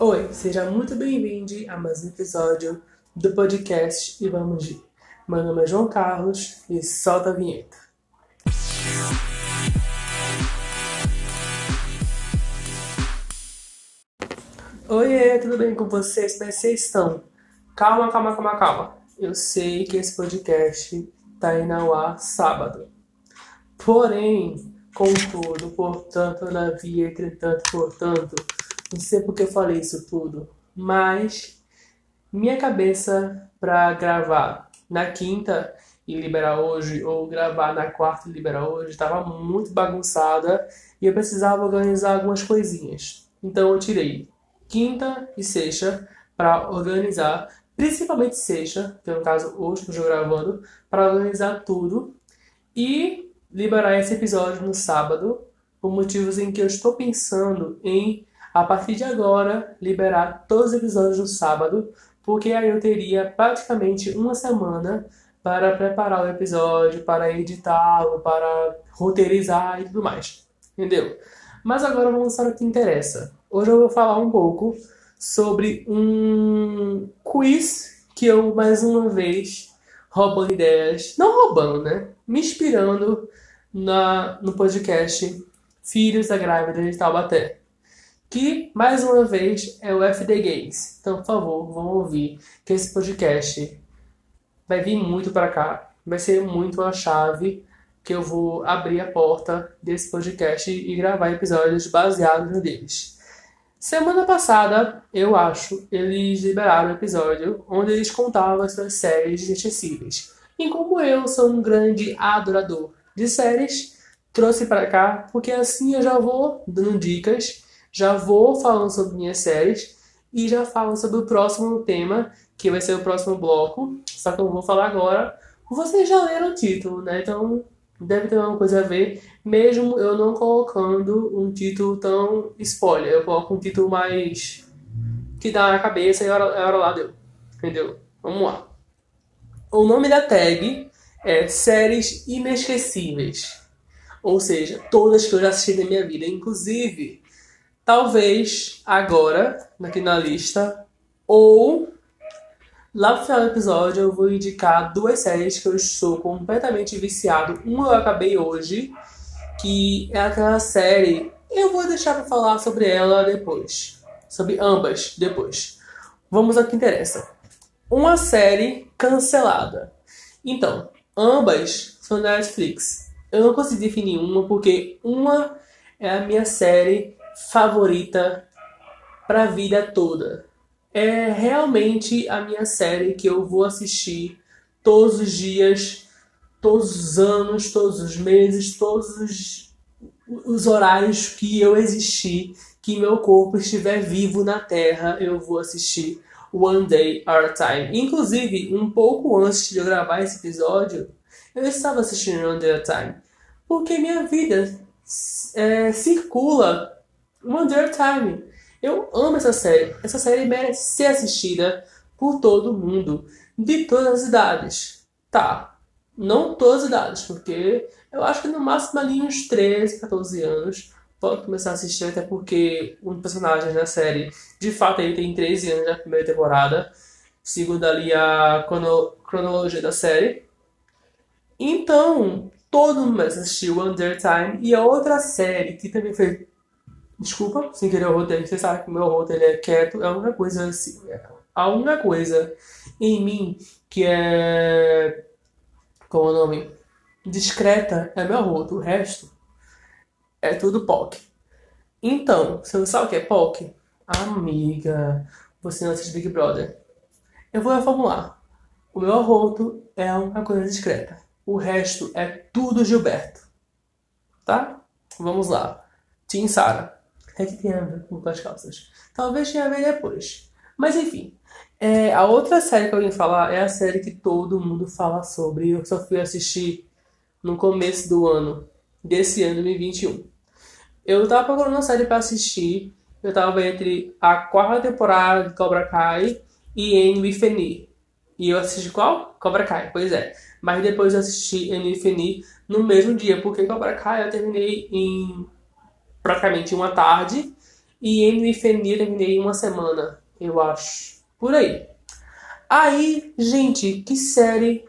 Oi, seja muito bem-vindo a mais um episódio do podcast E Vamos de. Meu nome é João Carlos e solta a vinheta. Oi, tudo bem com vocês? Como é que vocês estão? Calma, calma, calma, calma. Eu sei que esse podcast tá indo ao ar sábado. Porém, contudo, portanto, todavia, entretanto, portanto, não sei porque eu falei isso tudo, mas minha cabeça para gravar na quinta e liberar hoje, ou gravar na quarta e liberar hoje, estava muito bagunçada e eu precisava organizar algumas coisinhas. Então eu tirei quinta e sexta para organizar, principalmente sexta, que é no caso hoje que eu estou gravando, para organizar tudo e liberar esse episódio no sábado, por motivos em que eu estou pensando em a partir de agora, liberar todos os episódios no sábado, porque aí eu teria praticamente uma semana para preparar o episódio, para editá-lo, para roteirizar e tudo mais. Entendeu? Mas agora vamos para o que interessa. Hoje eu vou falar um pouco sobre um quiz que eu, mais uma vez, roubando ideias, não roubando, né? Me inspirando na, no podcast Filhos da Grávida de Taubaté que mais uma vez é o FD Games. Então, por favor, vão ouvir que esse podcast vai vir muito para cá, vai ser muito a chave que eu vou abrir a porta desse podcast e gravar episódios baseados neles. Semana passada, eu acho, eles liberaram um episódio onde eles contavam suas séries inesquecíveis. E como eu sou um grande adorador de séries, trouxe para cá porque assim eu já vou dando dicas já vou falando sobre minhas séries e já falo sobre o próximo tema, que vai ser o próximo bloco. Só que eu vou falar agora. Vocês já leram o título, né? Então deve ter alguma coisa a ver, mesmo eu não colocando um título tão spoiler. Eu coloco um título mais que dá na cabeça e a hora, a hora lá deu. Entendeu? Vamos lá. O nome da tag é Séries Inesquecíveis. Ou seja, todas que eu já assisti na minha vida. Inclusive, Talvez agora, aqui na lista, ou lá no final do episódio eu vou indicar duas séries que eu estou completamente viciado. Uma eu acabei hoje, que é aquela série. Eu vou deixar para falar sobre ela depois. Sobre ambas depois. Vamos ao que interessa. Uma série cancelada. Então, ambas são da Netflix. Eu não consegui definir uma porque uma é a minha série favorita para a vida toda. É realmente a minha série que eu vou assistir todos os dias, todos os anos, todos os meses, todos os, os horários que eu existir, que meu corpo estiver vivo na Terra, eu vou assistir One Day at a Time. Inclusive, um pouco antes de eu gravar esse episódio, eu estava assistindo One Day at a Time. Porque minha vida é, circula Wonder Time. Eu amo essa série. Essa série merece ser assistida por todo mundo, de todas as idades. Tá, não todas as idades, porque eu acho que no máximo ali uns 13, 14 anos pode começar a assistir, até porque um personagem da série, de fato, ele tem 13 anos na primeira temporada, segundo ali a crono cronologia da série. Então, todo mundo merece assistir Wonder Time. E a outra série que também foi Desculpa, sem querer o roteiro, você sabe que o meu roteiro é quieto, é a única coisa assim, a única coisa em mim que é como é o nome discreta é meu rosto, o resto é tudo POC. Então, você não sabe o que é POC? Amiga, você não assiste Big Brother. Eu vou reformular. O meu arroto é uma coisa discreta. O resto é tudo Gilberto. Tá? Vamos lá. Tim Sara é que tem a ver com as calças. Talvez tenha a ver depois. Mas enfim. É, a outra série que eu vim falar é a série que todo mundo fala sobre. Eu só fui assistir no começo do ano, desse ano 2021. Eu tava procurando uma série para assistir. Eu tava entre a quarta temporada de Cobra Kai e Feni. E eu assisti qual? Cobra Kai, pois é. Mas depois eu assisti Feni no mesmo dia, porque Cobra Kai eu terminei em praticamente uma tarde E Emily Fenir eu terminei em uma semana, eu acho. Por aí. Aí, gente, que série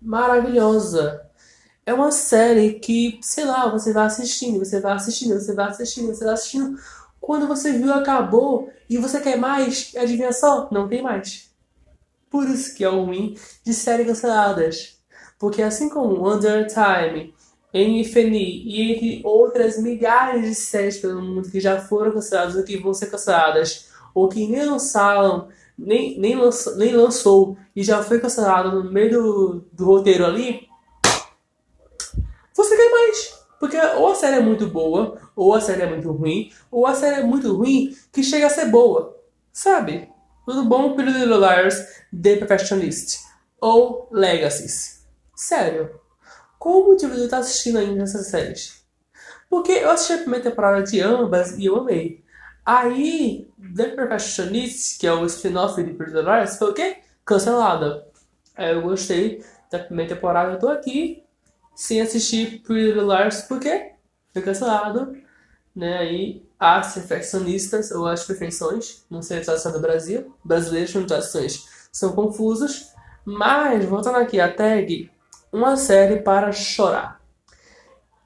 maravilhosa. É uma série que, sei lá, você vai assistindo, você vai assistindo, você vai assistindo, você vai assistindo. Quando você viu, acabou e você quer mais, adivinha só? Não tem mais. Por isso que é o ruim de séries canceladas. Porque assim como Under Time, NFNI e entre outras milhares de séries pelo mundo que já foram canceladas ou que vão ser canceladas, ou que nem lançaram, nem, nem, lançou, nem lançou e já foi cancelado no meio do, do roteiro ali, você quer mais. Porque ou a série é muito boa, ou a série é muito ruim, ou a série é muito ruim que chega a ser boa. Sabe? Tudo bom, Pretty Little Liars, The Perfectionist. Ou Legacies. Sério. Qual o motivo de estar assistindo ainda essas séries? Porque eu assisti a primeira temporada de ambas e eu amei. Aí, The Perfectionist, que é o spin-off de Liars, foi o quê? Cancelada. Aí eu gostei da primeira temporada, eu tô aqui sem assistir Pretty Little Liars, por quê? Foi cancelado. Né? Aí, as perfeccionistas, ou as perfeições, não sei a tradução do Brasil, brasileiros são confusos, mas, voltando aqui a tag, uma série para chorar.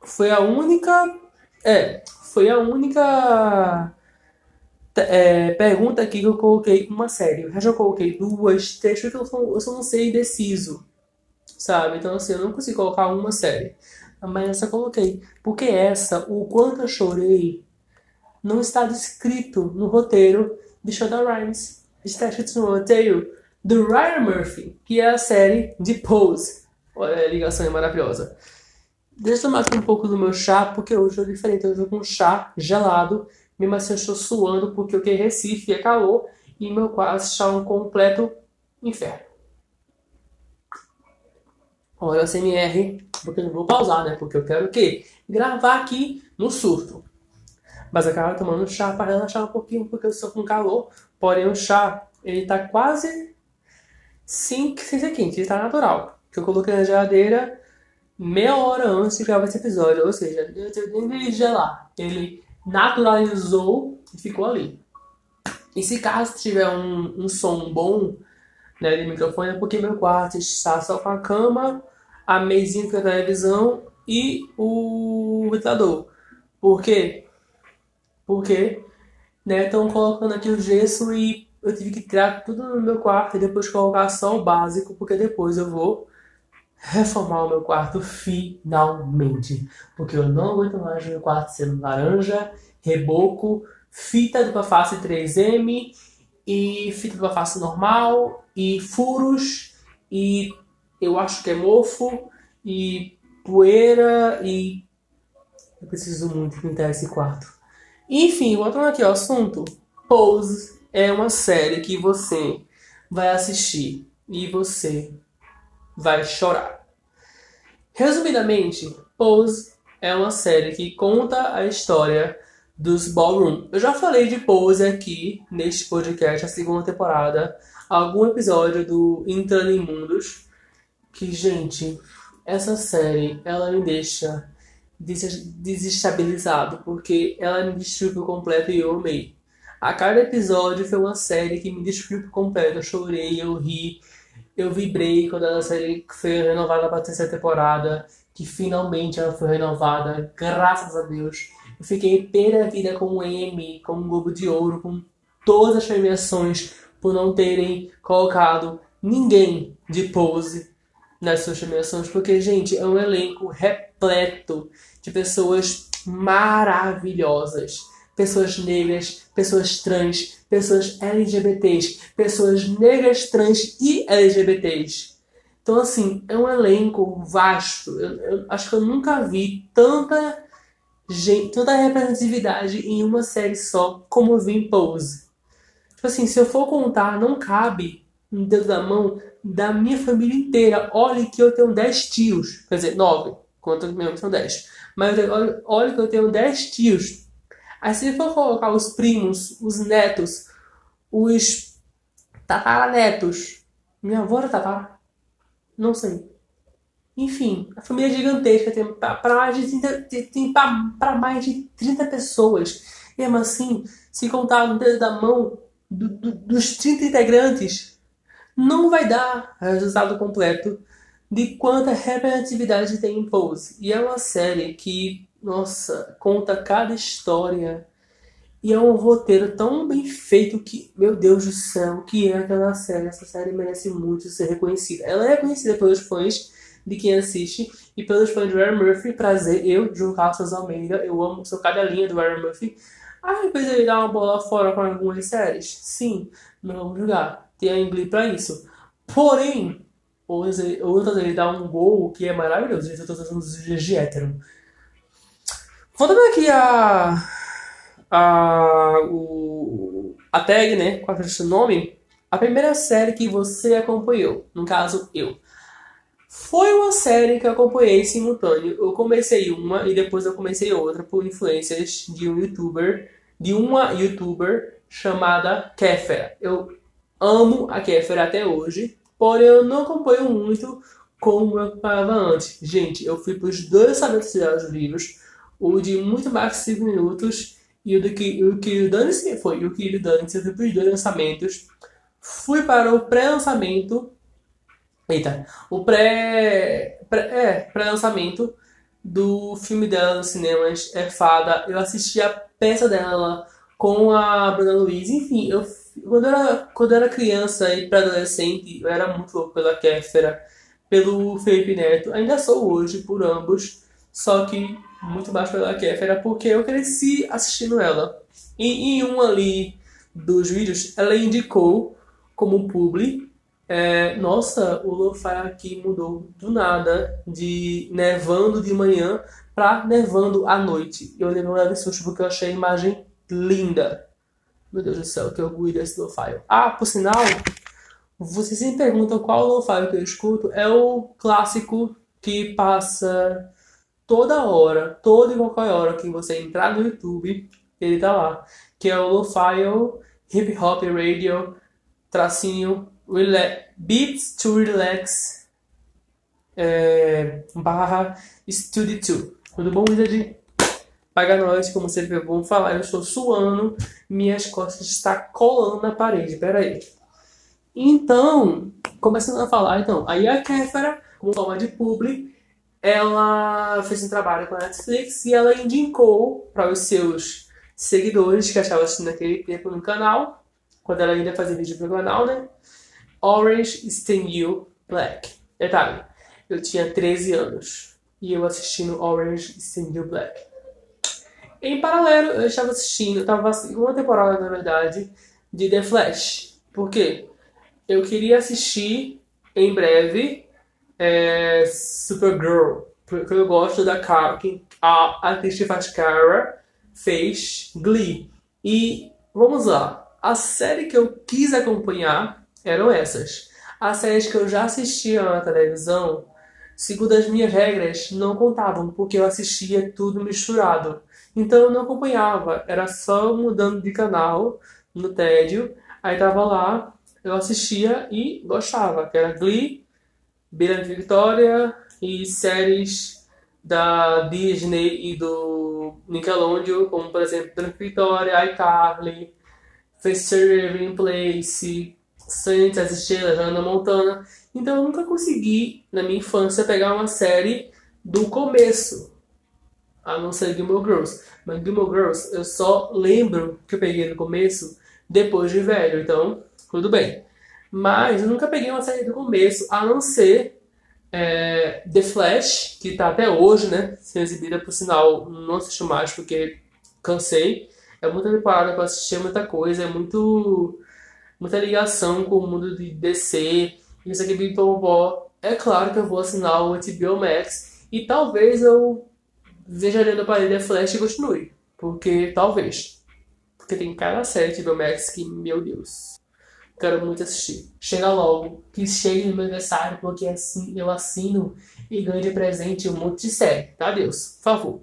Foi a única. É, foi a única é, pergunta aqui que eu coloquei uma série. Eu já coloquei duas, três, porque eu eu só não sei indeciso. Sabe? Então, assim, eu não consigo colocar uma série. Mas essa eu coloquei. Porque essa, o quanto eu chorei, não está descrito no roteiro de Shonda Rhimes. Está escrito no roteiro do Ryan Murphy, que é a série de Pose. Olha, a ligação é maravilhosa. Deixa eu tomar aqui um pouco do meu chá, porque hoje é diferente. Hoje eu com chá gelado. Mesmo assim, eu estou suando porque eu quero Recife é calor e meu quarto está um completo inferno. Olha o CMR, porque eu não vou pausar, né? Porque eu quero o quê? Gravar aqui no surto. Mas eu acabo tomando chá para relaxar um pouquinho, porque eu estou com calor. Porém, o chá, ele tá quase sem, sem ser quente, ele tá natural que eu coloquei na geladeira meia hora antes de gravar esse episódio. Ou seja, eu nem ele gelar. Ele naturalizou e ficou ali. E se caso tiver um, um som bom né, de microfone, é porque meu quarto está só com a cama, a mesinha com a televisão e o ventilador. Por quê? Porque estão né, colocando aqui o gesso e eu tive que tirar tudo no meu quarto e depois colocar só o básico, porque depois eu vou reformar o meu quarto finalmente. Porque eu não aguento mais meu quarto sendo laranja, reboco, fita dupla face 3M e fita dupla face normal e furos e eu acho que é mofo e poeira e eu preciso muito pintar esse quarto. Enfim, voltando aqui ao assunto, Pose é uma série que você vai assistir e você vai chorar. Resumidamente, Pose é uma série que conta a história dos ballroom. Eu já falei de Pose aqui neste podcast, a segunda temporada, algum episódio do Entrando em Mundos, que, gente, essa série, ela me deixa desestabilizado, porque ela me destruiu por completo e eu amei. A cada episódio foi uma série que me destruiu por completo. Eu chorei, eu ri, eu vibrei quando ela foi renovada para a terceira temporada, que finalmente ela foi renovada, graças a Deus. Eu fiquei pé da vida com o Emmy, com o Globo de Ouro, com todas as premiações por não terem colocado ninguém de pose nas suas premiações, porque, gente, é um elenco repleto de pessoas maravilhosas. Pessoas negras, pessoas trans, pessoas LGBTs, pessoas negras, trans e LGBTs. Então, assim, é um elenco vasto. Eu, eu acho que eu nunca vi tanta gente, tanta representatividade em uma série só como eu vi em Pose. Tipo assim, se eu for contar, não cabe no dedo da mão da minha família inteira. Olha que eu tenho 10 tios. Quer dizer, 9. Quanto mesmo são 10. Mas olha que eu tenho 10 tios Aí se for colocar os primos, os netos, os tataranetos, minha avó era tatara? Não sei. Enfim, a família é gigantesca, tem para mais de 30, tem para mais de 30 pessoas E mesmo assim, se contar no dedo da mão do, do, dos 30 integrantes, não vai dar o resultado completo de quanta representatividade tem em Pose. E é uma série que, nossa, conta cada história. E é um roteiro tão bem feito que, meu Deus do céu, que é aquela série. Essa série merece muito ser reconhecida. Ela é reconhecida pelos fãs de quem assiste e pelos fãs de Ryan Murphy. Prazer, eu, João Carlos Almeida, eu amo, sou cadelinha do Ryan Murphy. Ah, depois ele dá uma bola fora com algumas séries? Sim, não vamos julgar. Tem a Glee pra isso. Porém, outras ele dá um gol que é maravilhoso. Ele tá usando os dias de hétero. Voltando aqui a. a. o, a tag, né? Qual é o nome? A primeira série que você acompanhou, no caso eu. Foi uma série que eu acompanhei simultâneo. Eu comecei uma e depois eu comecei outra por influências de um youtuber, de uma youtuber chamada Kéfera. Eu amo a Kéfera até hoje, porém eu não acompanho muito como eu acompanhava antes. Gente, eu fui para os dois lançamentos dos livros, o de muito mais de 5 minutos e o do que o que o Dane-se foi, o que o Dane-se, eu fui para os dois lançamentos. Fui para o pré-lançamento Eita, o pré, pré é, pré-lançamento do filme dela nos cinemas é Fada. Eu assisti a peça dela com a Bruna Luiz. Enfim, eu, quando, eu era, quando eu era criança e pré-adolescente, eu era muito louco pela Kéfera, pelo Felipe Neto. Ainda sou hoje por ambos, só que muito mais pela Kéfera, porque eu cresci assistindo ela. E em um ali dos vídeos, ela indicou como publi é, nossa, o lo-fi aqui mudou do nada, de nevando de manhã para nevando à noite. Eu levei um leve susto porque eu achei a imagem linda. Meu Deus do céu, que orgulho desse lo-fi. Ah, por sinal, vocês me perguntam qual lo-fi que eu escuto. É o clássico que passa toda hora, toda e qualquer hora que você entrar no YouTube, ele tá lá. Que é o lo-fi Hip Hop Radio, tracinho Beats to Relax é, barra Studio 2. Tudo bom, Wizard? Paga nós, como sempre é bom falar. Eu estou suando, minhas costas estão colando na parede. Pera aí. Então, começando a falar, então, aí a Kéfera, como forma de publi, ela fez um trabalho com a Netflix e ela indicou para os seus seguidores que achavam assistindo naquele tempo no canal, quando ela ainda fazia vídeo pro canal, né? Orange is the New Black. Detalhe, eu tinha 13 anos e eu assistindo Orange is the New Black. Em paralelo, eu estava assistindo, estava uma temporada, na verdade, de The Flash. Por quê? Eu queria assistir em breve é, Supergirl, porque eu gosto da Cara, que a atriz que faz Kara fez Glee. E vamos lá, a série que eu quis acompanhar eram essas. As séries que eu já assistia na televisão, segundo as minhas regras, não contavam, porque eu assistia tudo misturado. Então eu não acompanhava, era só mudando de canal no tédio. Aí tava lá, eu assistia e gostava, que era Glee, Bela Victoria e séries da Disney e do Nickelodeon, como por exemplo Bela Victoria, iCarly, Festival Place, Santos, as estrelas, Ana Montana. Então eu nunca consegui, na minha infância, pegar uma série do começo. A não ser Gilmore Girls. Mas Gilmore Girls eu só lembro que eu peguei no começo depois de velho. Então, tudo bem. Mas eu nunca peguei uma série do começo, a não ser é, The Flash, que está até hoje, né? Sendo exibida, por sinal, não assisto mais porque cansei. É muita temporada para assistir, muita coisa, é muito muita ligação com o mundo de DC, isso aqui bem bom. É claro que eu vou assinar o HBO Max e talvez eu veja no parede Flash e continue. Porque talvez. Porque tem cada série HBO Max que, meu Deus, quero muito assistir. Chega logo, que chegue no meu aniversário, porque assim eu assino e ganho de presente um monte de série, tá, Deus? Por favor.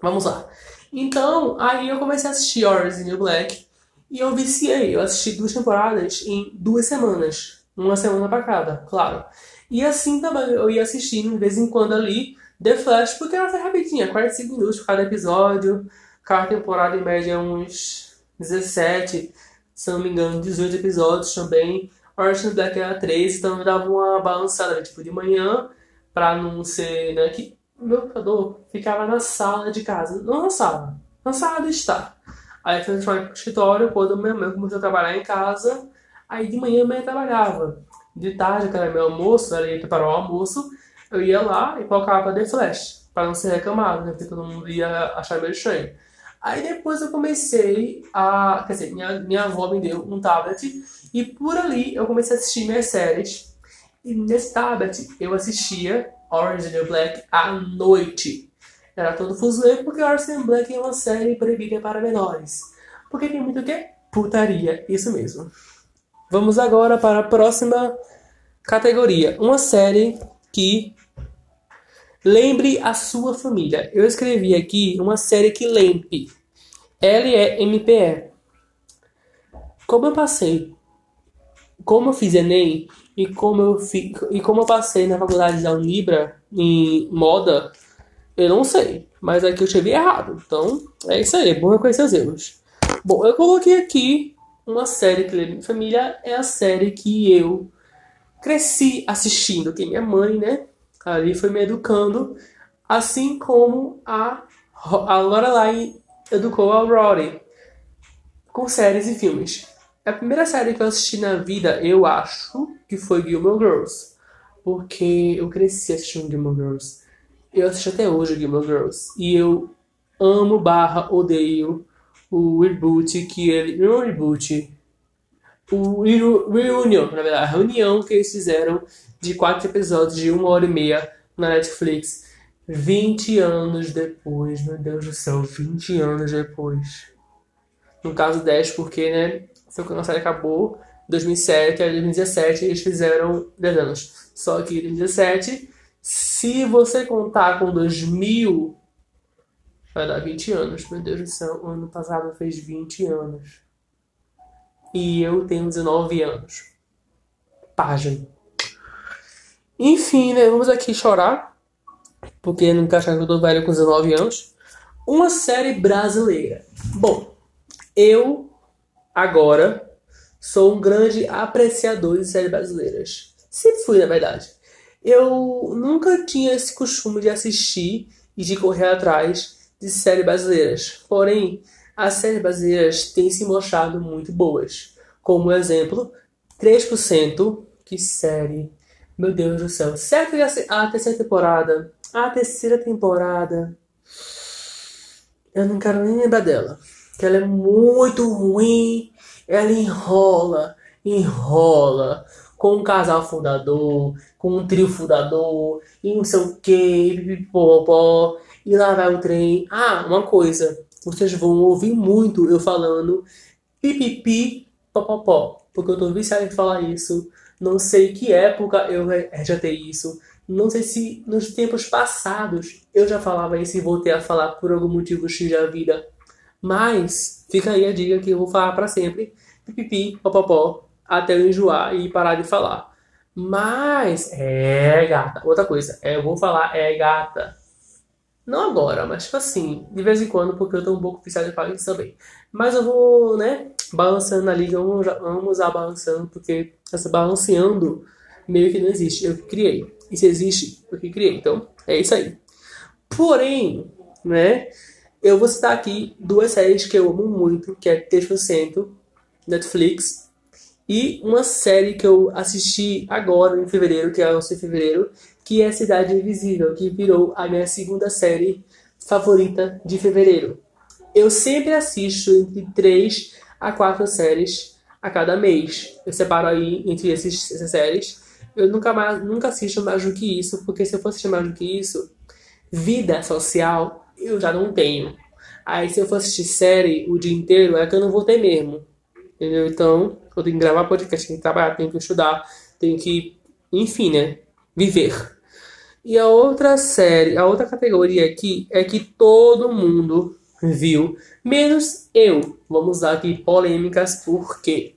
Vamos lá. Então, aí eu comecei a assistir Orange is the Black. E eu viciei. Eu assisti duas temporadas em duas semanas. Uma semana para cada, claro. E assim também eu ia assistindo de vez em quando ali The Flash, porque ela foi rapidinha, 45 minutos cada episódio. Cada temporada, em média, uns 17, se não me engano, 18 episódios também. Orange is Black era 13, então dava uma balançada, né? tipo, de manhã, pra não ser, né, que meu computador ficava na sala de casa, não na sala, na sala de estar. Aí foi para o escritório, quando minha mãe começou a trabalhar em casa, aí de manhã a mãe trabalhava. De tarde, que era meu almoço, ela ia preparar o almoço, eu ia lá e colocava The Flash, para não ser reclamado, né? Porque todo mundo ia achar meio estranho. Aí depois eu comecei a. Quer dizer, minha, minha avó me deu um tablet e por ali eu comecei a assistir minhas séries. E nesse tablet eu assistia Orange and the Black à noite. Era todo fuzuê porque Orange and Black é uma série proibida para menores. Porque tem muito o quê? Putaria, isso mesmo. Vamos agora para a próxima categoria. Uma série que lembre a sua família. Eu escrevi aqui uma série que lembre. L-E-M-P-E. Como eu passei, como eu fiz Enem e como eu, fi, e como eu passei na faculdade da Unibra em moda, eu não sei. Mas aqui eu escrevi errado. Então, é isso aí. É bom reconhecer os erros. Bom, eu coloquei aqui uma série que minha família. É a série que eu cresci assistindo. Que minha mãe, né? Ali foi me educando, assim como a, a Lorelai educou a Rory com séries e filmes. A primeira série que eu assisti na vida, eu acho, que foi Gilmore Girls. Porque eu cresci assistindo Gilmore Girls. Eu assisto até hoje Gilmore Girls. E eu amo barra odeio o reboot que ele... Não reboot. O reunion, na verdade. A reunião que eles fizeram de quatro episódios de uma hora e meia na Netflix. 20 anos depois, meu Deus do céu, 20 anos depois. No caso 10, porque, né, a série acabou em 2007, aí em 2017 eles fizeram 10 anos. Só que em 2017, se você contar com 2000, vai dar 20 anos. Meu Deus do céu, ano passado fez 20 anos. E eu tenho 19 anos. Página. Enfim, né? Vamos aqui chorar. Porque nunca achar que eu tô velho com 19 anos. Uma série brasileira. Bom, eu agora sou um grande apreciador de séries brasileiras. Sempre fui, na verdade. Eu nunca tinha esse costume de assistir e de correr atrás de séries brasileiras. Porém, as séries brasileiras têm se mostrado muito boas. Como exemplo, 3%, que série meu Deus do céu. Certo que a terceira temporada. A terceira temporada. Eu não quero nem lembrar dela. Que ela é muito ruim. Ela enrola, enrola. Com um casal fundador, com um trio fundador, e não sei o que, e lá vai o trem. Ah, uma coisa, vocês vão ouvir muito eu falando pipipi popopó, porque eu tô viciado em falar isso não sei que época eu já tenho isso. Não sei se nos tempos passados eu já falava isso e voltei a falar por algum motivo X da vida. Mas fica aí a dica que eu vou falar para sempre. Pipipi, popopó, até eu enjoar e parar de falar. Mas, é gata. Outra coisa, eu vou falar é gata. Não agora, mas tipo assim, de vez em quando, porque eu tô um pouco viciado em isso também. Mas eu vou, né, balançando ali, vamos, vamos usar balançando, porque essa balanceando meio que não existe. Eu criei. E se existe, eu que criei. Então, é isso aí. Porém, né, eu vou citar aqui duas séries que eu amo muito, que é 3%, Netflix, e uma série que eu assisti agora, em fevereiro, que é em fevereiro, que é Cidade Invisível, que virou a minha segunda série favorita de fevereiro. Eu sempre assisto entre 3 a 4 séries a cada mês. Eu separo aí entre esses, essas séries. Eu nunca, mais, nunca assisto mais do que isso, porque se eu fosse assistir mais do que isso, vida social eu já não tenho. Aí se eu for assistir série o dia inteiro, é que eu não vou ter mesmo. Entendeu? Então, eu tenho que gravar podcast, tenho que trabalhar, tenho que estudar, tenho que, enfim, né? Viver. E a outra série, a outra categoria aqui é que todo mundo viu, menos eu. Vamos usar aqui polêmicas, porque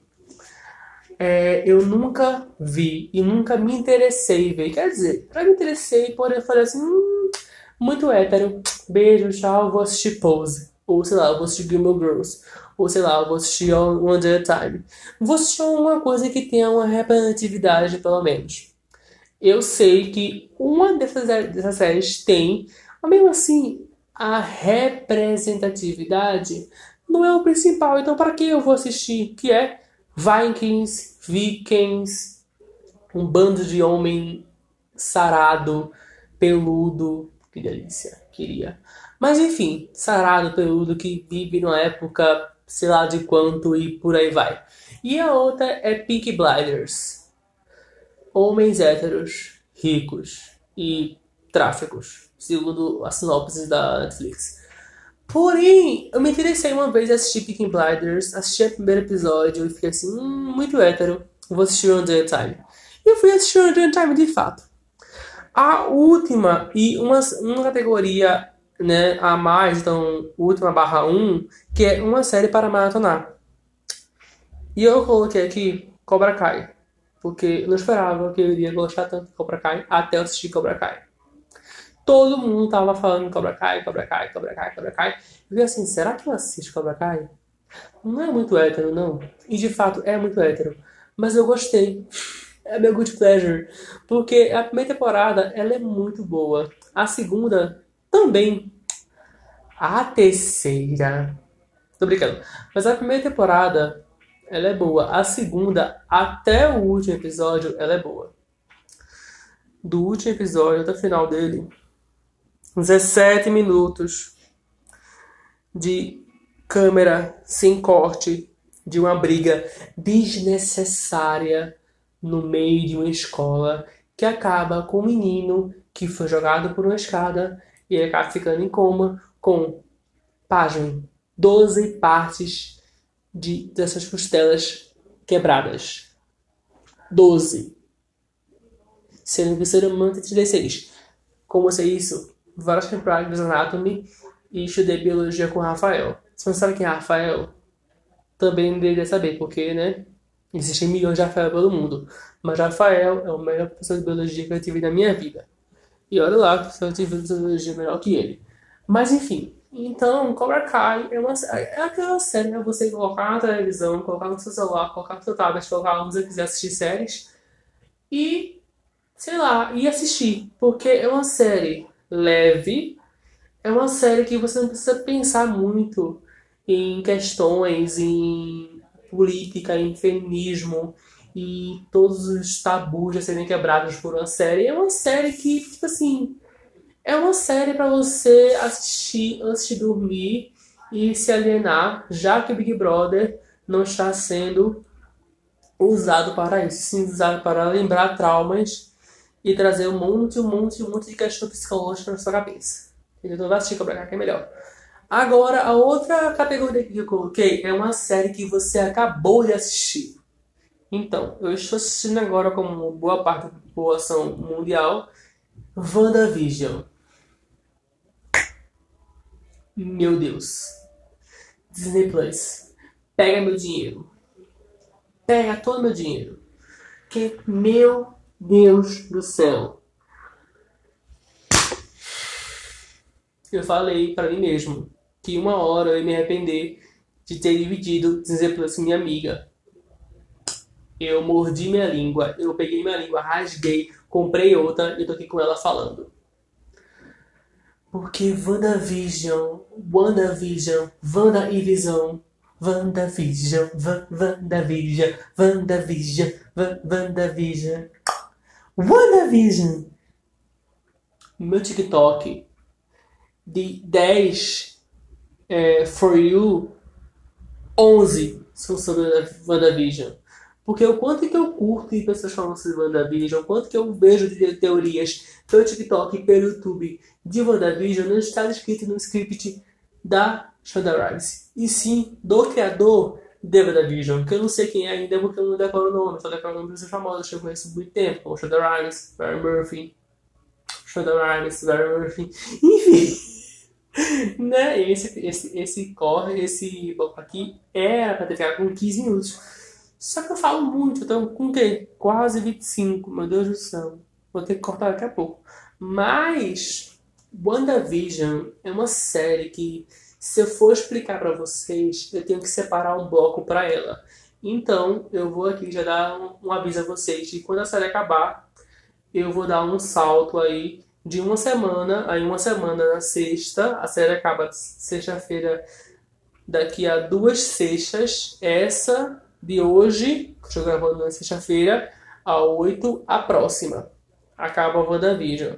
é, eu nunca vi e nunca me interessei ver. Quer dizer, eu me interessei, porém eu falei assim, hum, muito hétero. Beijo, tchau, vou assistir Pose. Ou sei lá, vou assistir Gilmore Girls. Ou sei lá, vou assistir One Day Time. Vou assistir uma coisa que tenha uma representatividade, pelo menos. Eu sei que uma dessas, dessas séries tem, mas mesmo assim, a representatividade não é o principal. Então, para que eu vou assistir? Que é Vikings, Vikings, um bando de homem sarado, peludo. Que delícia, queria. Mas enfim, sarado, peludo, que vive numa época, sei lá de quanto e por aí vai. E a outra é Pink Blinders. Homens héteros, ricos e tráficos, segundo a sinopse da Netflix. Porém, eu me interessei uma vez a assistir Peaky Blinders, assisti o primeiro episódio e fiquei assim, hum, muito hétero, vou assistir One Day Time. E fui assistir One Day Time de fato. A última e uma, uma categoria né, a mais, então, última barra 1, que é uma série para maratonar. E eu coloquei aqui Cobra Kai, porque eu não esperava que eu iria gostar tanto de Cobra Kai até eu assistir Cobra Kai. Todo mundo tava falando Cobra Kai, Cobra Kai, Cobra Kai, Cobra Kai. Eu fiquei assim, será que eu assisto Cobra Kai? Não é muito hétero, não. E de fato é muito hétero. Mas eu gostei. É meu good pleasure. Porque a primeira temporada, ela é muito boa. A segunda, também. A terceira... Tô brincando. Mas a primeira temporada, ela é boa. A segunda, até o último episódio, ela é boa. Do último episódio até o final dele, 17 minutos de câmera sem corte de uma briga desnecessária no meio de uma escola que acaba com um menino que foi jogado por uma escada e acaba ficando em coma com, página, 12 partes de, dessas costelas quebradas. 12. Sendo que o ser humano tem 36. Como sei isso? várias temporadas de Anatomy e estudei biologia com Rafael. Se você não sabe quem é Rafael, também deveria saber, porque, né? Existem milhões de Rafael pelo mundo. Mas Rafael é o melhor professor de biologia que eu tive na minha vida. E olha lá, se eu tive biologia melhor que ele. Mas enfim, então Cobra Kai é, uma, é aquela série, né? Você colocar na televisão, colocar no seu celular, colocar no seu tablet, colocar onde você quiser assistir séries. E, sei lá, e assistir. Porque é uma série leve. É uma série que você não precisa pensar muito em questões, em política, em feminismo e todos os tabus a serem quebrados por uma série. É uma série que, tipo assim, é uma série para você assistir antes de dormir e se alienar, já que o Big Brother não está sendo usado para isso, sim usado para lembrar traumas e trazer um monte, um monte, um monte de questão psicológica na sua cabeça. Então vai assistir Cobra que é melhor. Agora, a outra categoria que eu coloquei é uma série que você acabou de assistir. Então, eu estou assistindo agora como boa parte da população mundial WandaVision. Meu Deus. Disney Plus. Pega meu dinheiro. Pega todo meu dinheiro. Que meu Deus do céu. Eu falei para mim mesmo que uma hora eu ia me arrepender de ter dividido Disney Plus com minha amiga. Eu mordi minha língua, eu peguei minha língua, rasguei, comprei outra e tô aqui com ela falando. Porque WandaVision, WandaVision, Wanda e Visão, WandaVision, WandaVision, WandaVision, WandaVision. WandaVision. Meu TikTok de 10 é, For You, 11 são sobre WandaVision. Porque o quanto que eu curto e pessoas falando sobre WandaVision, o quanto que eu vejo de teorias pelo TikTok e pelo YouTube de WandaVision não está escrito no script da Shonda Rhimes. E sim do criador David Vision, que eu não sei quem é ainda porque eu não decoro o nome, só decoro o nome dos famosos que eu conheço muito tempo, como Shonda Rhimes, Barry Murphy, Shonda Rhimes, Barry Murphy, enfim. né? Esse, esse, esse corre, esse bloco aqui era pra ter ficado com 15 minutos. Só que eu falo muito, então com o quê? Quase 25, meu Deus do céu. Vou ter que cortar daqui a pouco. Mas WandaVision é uma série que se eu for explicar para vocês, eu tenho que separar um bloco para ela. Então, eu vou aqui já dar um, um aviso a vocês de quando a série acabar, eu vou dar um salto aí de uma semana, aí uma semana na sexta, a série acaba sexta-feira, daqui a duas sextas, essa de hoje, que estou gravando na sexta-feira, a 8, a próxima. Acaba WandaVision.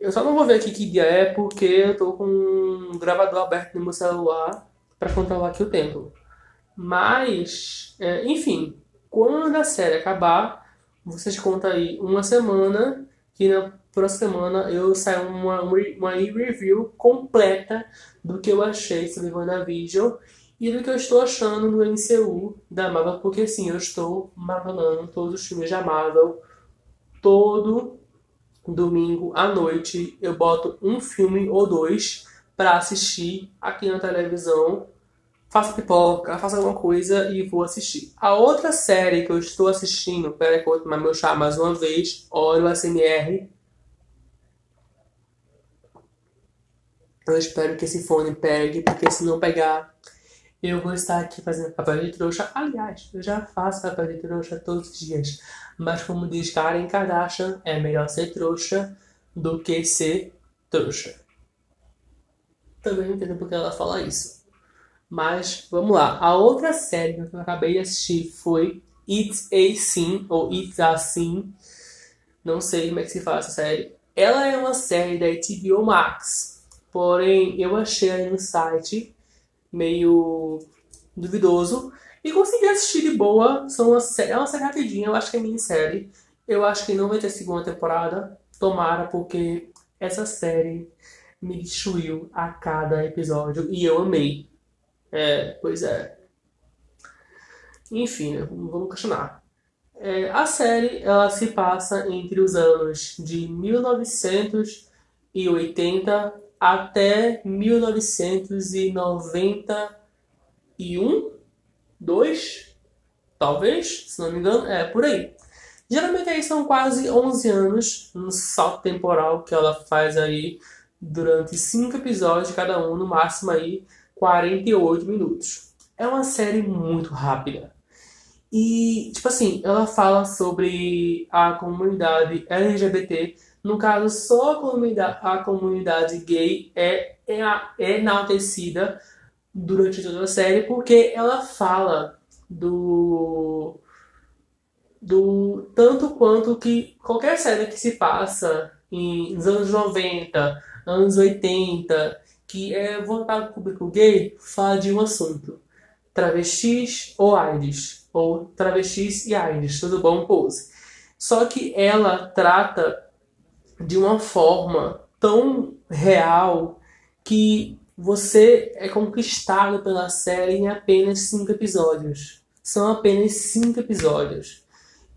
Eu só não vou ver aqui que dia é porque eu tô com um gravador aberto no meu celular para controlar aqui o tempo. Mas, é, enfim, quando a série acabar, vocês contam aí uma semana que na próxima semana eu saio uma, uma review completa do que eu achei sobre WandaVision e do que eu estou achando no MCU da Marvel, porque sim, eu estou marvelando todos os filmes da Marvel. Todo domingo à noite eu boto um filme ou dois para assistir aqui na televisão. Faço pipoca, faço alguma coisa e vou assistir. A outra série que eu estou assistindo, pera que eu vou tomar meu chá mais uma vez, olha o SMR. Eu espero que esse fone pegue, porque se não pegar, eu vou estar aqui fazendo papel de trouxa. Aliás, eu já faço papel de trouxa todos os dias. Mas como diz Karen Kardashian, é melhor ser trouxa do que ser trouxa. Também não entendo porque ela fala isso. Mas vamos lá. A outra série que eu acabei de assistir foi It's a Sin, ou It's a Sin. Não sei como é que se fala essa série. Ela é uma série da HBO Max. Porém, eu achei aí no site meio duvidoso. E consegui assistir de boa. São uma série, é uma série rapidinha, eu acho que é minissérie. Eu acho que não vai ter segunda temporada. Tomara, porque essa série me destruiu a cada episódio e eu amei. É, pois é. Enfim, né, vamos questionar. É, a série ela se passa entre os anos de 1980 até 1991, 2, talvez, se não me engano, é por aí. Geralmente aí são quase 11 anos, um salto temporal que ela faz aí durante 5 episódios, cada um no máximo aí 48 minutos. É uma série muito rápida. E, tipo assim, ela fala sobre a comunidade LGBT no caso, só a comunidade, a comunidade gay é, é, é enaltecida durante toda a série porque ela fala do do tanto quanto que qualquer série que se passa em, nos anos 90, anos 80, que é voltada para o público gay, fala de um assunto. Travestis ou AIDS, ou travestis e AIDS, tudo bom, pose. Só que ela trata de uma forma tão real que você é conquistado pela série em apenas cinco episódios. São apenas cinco episódios.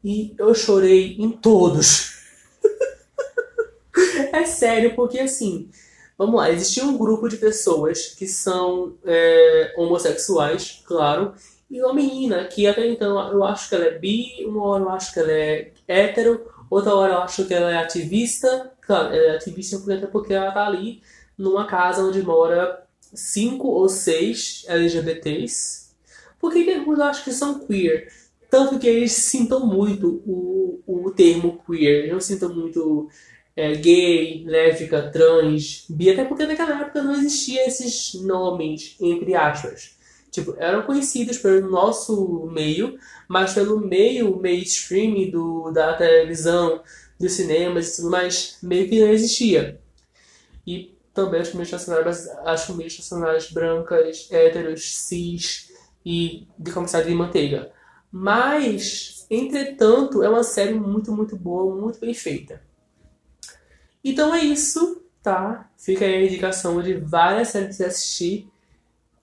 E eu chorei em todos. é sério, porque assim, vamos lá, existia um grupo de pessoas que são é, homossexuais, claro, e uma menina que até então eu acho que ela é bi, uma hora eu acho que ela é hétero, Outra hora eu acho que ela é ativista. Claro, ela é ativista porque ela tá ali numa casa onde mora cinco ou seis LGBTs. Porque eu acho que são queer. Tanto que eles sintam muito o, o termo queer. Eles não sintam muito é, gay, lésbica, trans, bi. Até porque naquela época não existiam esses nomes, entre aspas tipo, eram conhecidos pelo nosso meio, mas pelo meio mainstream do, da televisão, dos cinemas e tudo mais, meio que não existia. E também as famílias estacionárias, as famílias brancas, héteros, cis e de comissário de manteiga. Mas, entretanto, é uma série muito, muito boa, muito bem feita. Então é isso, tá? Fica aí a indicação de várias séries que assistir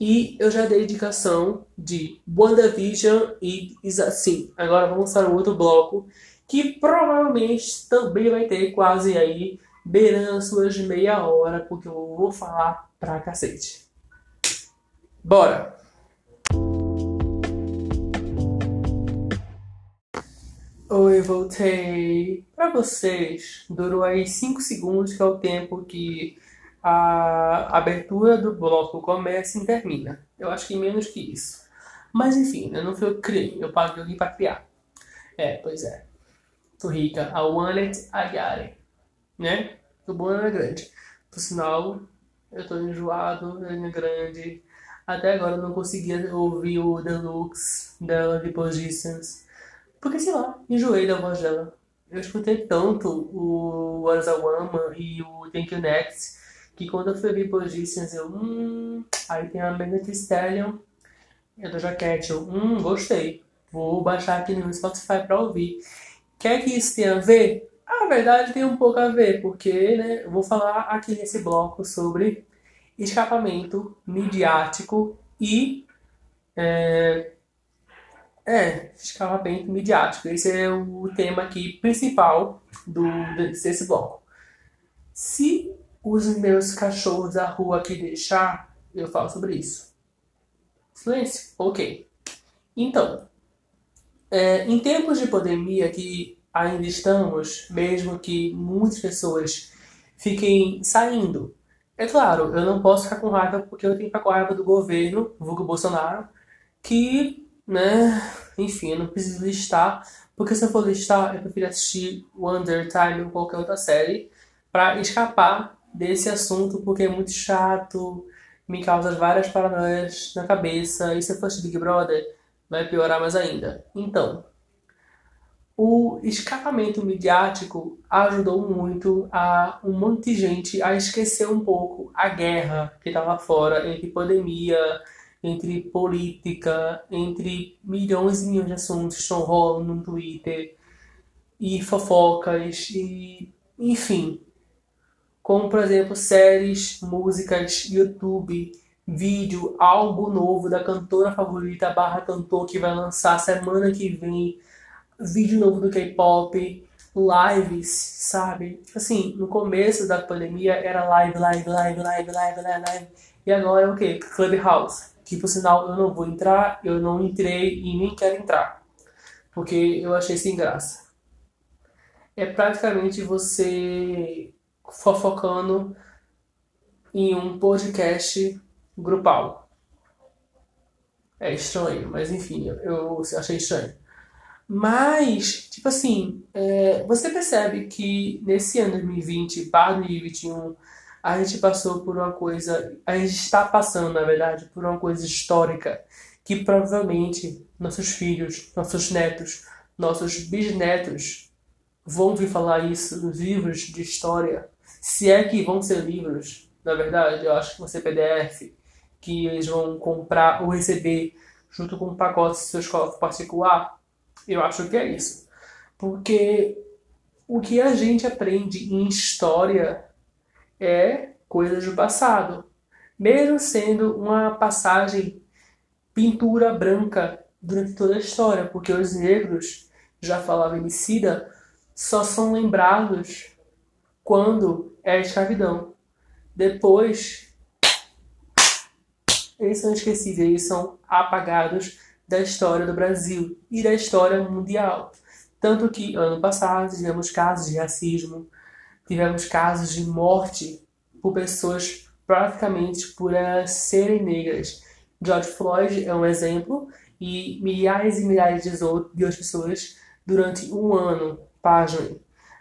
e eu já dei indicação de WandaVision e assim. Agora vamos para o outro bloco, que provavelmente também vai ter quase aí beirando as suas meia hora, porque eu vou falar pra cacete. Bora! Oi, voltei. Para vocês, durou aí 5 segundos, que é o tempo que a abertura do bloco começa e termina. Eu acho que menos que isso. Mas enfim, eu não fui eu que criei, eu paguei alguém pra criar. É, pois é. Tô rica. I want it, I got it. Né? O bom é grande. Por sinal, eu tô enjoado, é grande. Até agora eu não conseguia ouvir o Deluxe dela depois Distance. Porque, sei lá, enjoei da voz dela. Eu escutei tanto o What is a Woman e o Thank You Next que quando eu fui ouvir Depois Distance eu, hum. Aí tem a Megan Stallion e a Doja Cat. Eu, hum, gostei. Vou baixar aqui no Spotify pra ouvir. Quer que isso tenha a ver? A verdade tem um pouco a ver, porque né, vou falar aqui nesse bloco sobre escapamento midiático e. É, é, escapamento midiático. Esse é o tema aqui principal do, desse bloco. Se os meus cachorros da rua aqui deixar, eu falo sobre isso. Silêncio? Ok. Então, é, em tempos de pandemia que ainda estamos, mesmo que muitas pessoas fiquem saindo, é claro, eu não posso ficar com raiva porque eu tenho que ficar com raiva do governo, vulgo Bolsonaro, que, né, enfim, eu não preciso listar, porque se eu for listar, eu prefiro assistir Wonder Time ou qualquer outra série para escapar desse assunto, porque é muito chato, me causa várias paranoias na cabeça, e se eu fosse Big Brother, vai piorar mais ainda. Então, o escapamento midiático ajudou muito a um monte de gente a esquecer um pouco a guerra que estava fora entre pandemia, entre política, entre milhões e milhões de assuntos que estão rolando no Twitter e fofocas e enfim, como por exemplo séries, músicas, YouTube vídeo, álbum novo da cantora favorita barra cantor que vai lançar semana que vem, vídeo novo do K-pop, lives, sabe? Tipo assim, no começo da pandemia era live, live, live, live, live, live, live. E agora é o que? Clubhouse. Que por sinal eu não vou entrar, eu não entrei e nem quero entrar. Porque eu achei sem graça. É praticamente você fofocando em um podcast grupal. É estranho, mas enfim, eu, achei estranho. Mas, tipo assim, é, você percebe que nesse ano 2020 para 2021 a gente passou por uma coisa, a gente está passando, na verdade, por uma coisa histórica que provavelmente nossos filhos, nossos netos, nossos bisnetos vão vir falar isso nos livros de história. Se é que vão ser livros, na verdade, eu acho que vão ser PDF que eles vão comprar ou receber junto com o pacote se sua escola particular, eu acho que é isso. Porque o que a gente aprende em história é coisas do passado. Mesmo sendo uma passagem pintura branca durante toda a história, porque os negros, já falava Emicida, só são lembrados quando é a escravidão. Depois eles são esquecidos, eles são apagados da história do Brasil e da história mundial. Tanto que ano passado tivemos casos de racismo, tivemos casos de morte por pessoas praticamente por elas serem negras. George Floyd é um exemplo e milhares e milhares de outras pessoas durante um ano, página,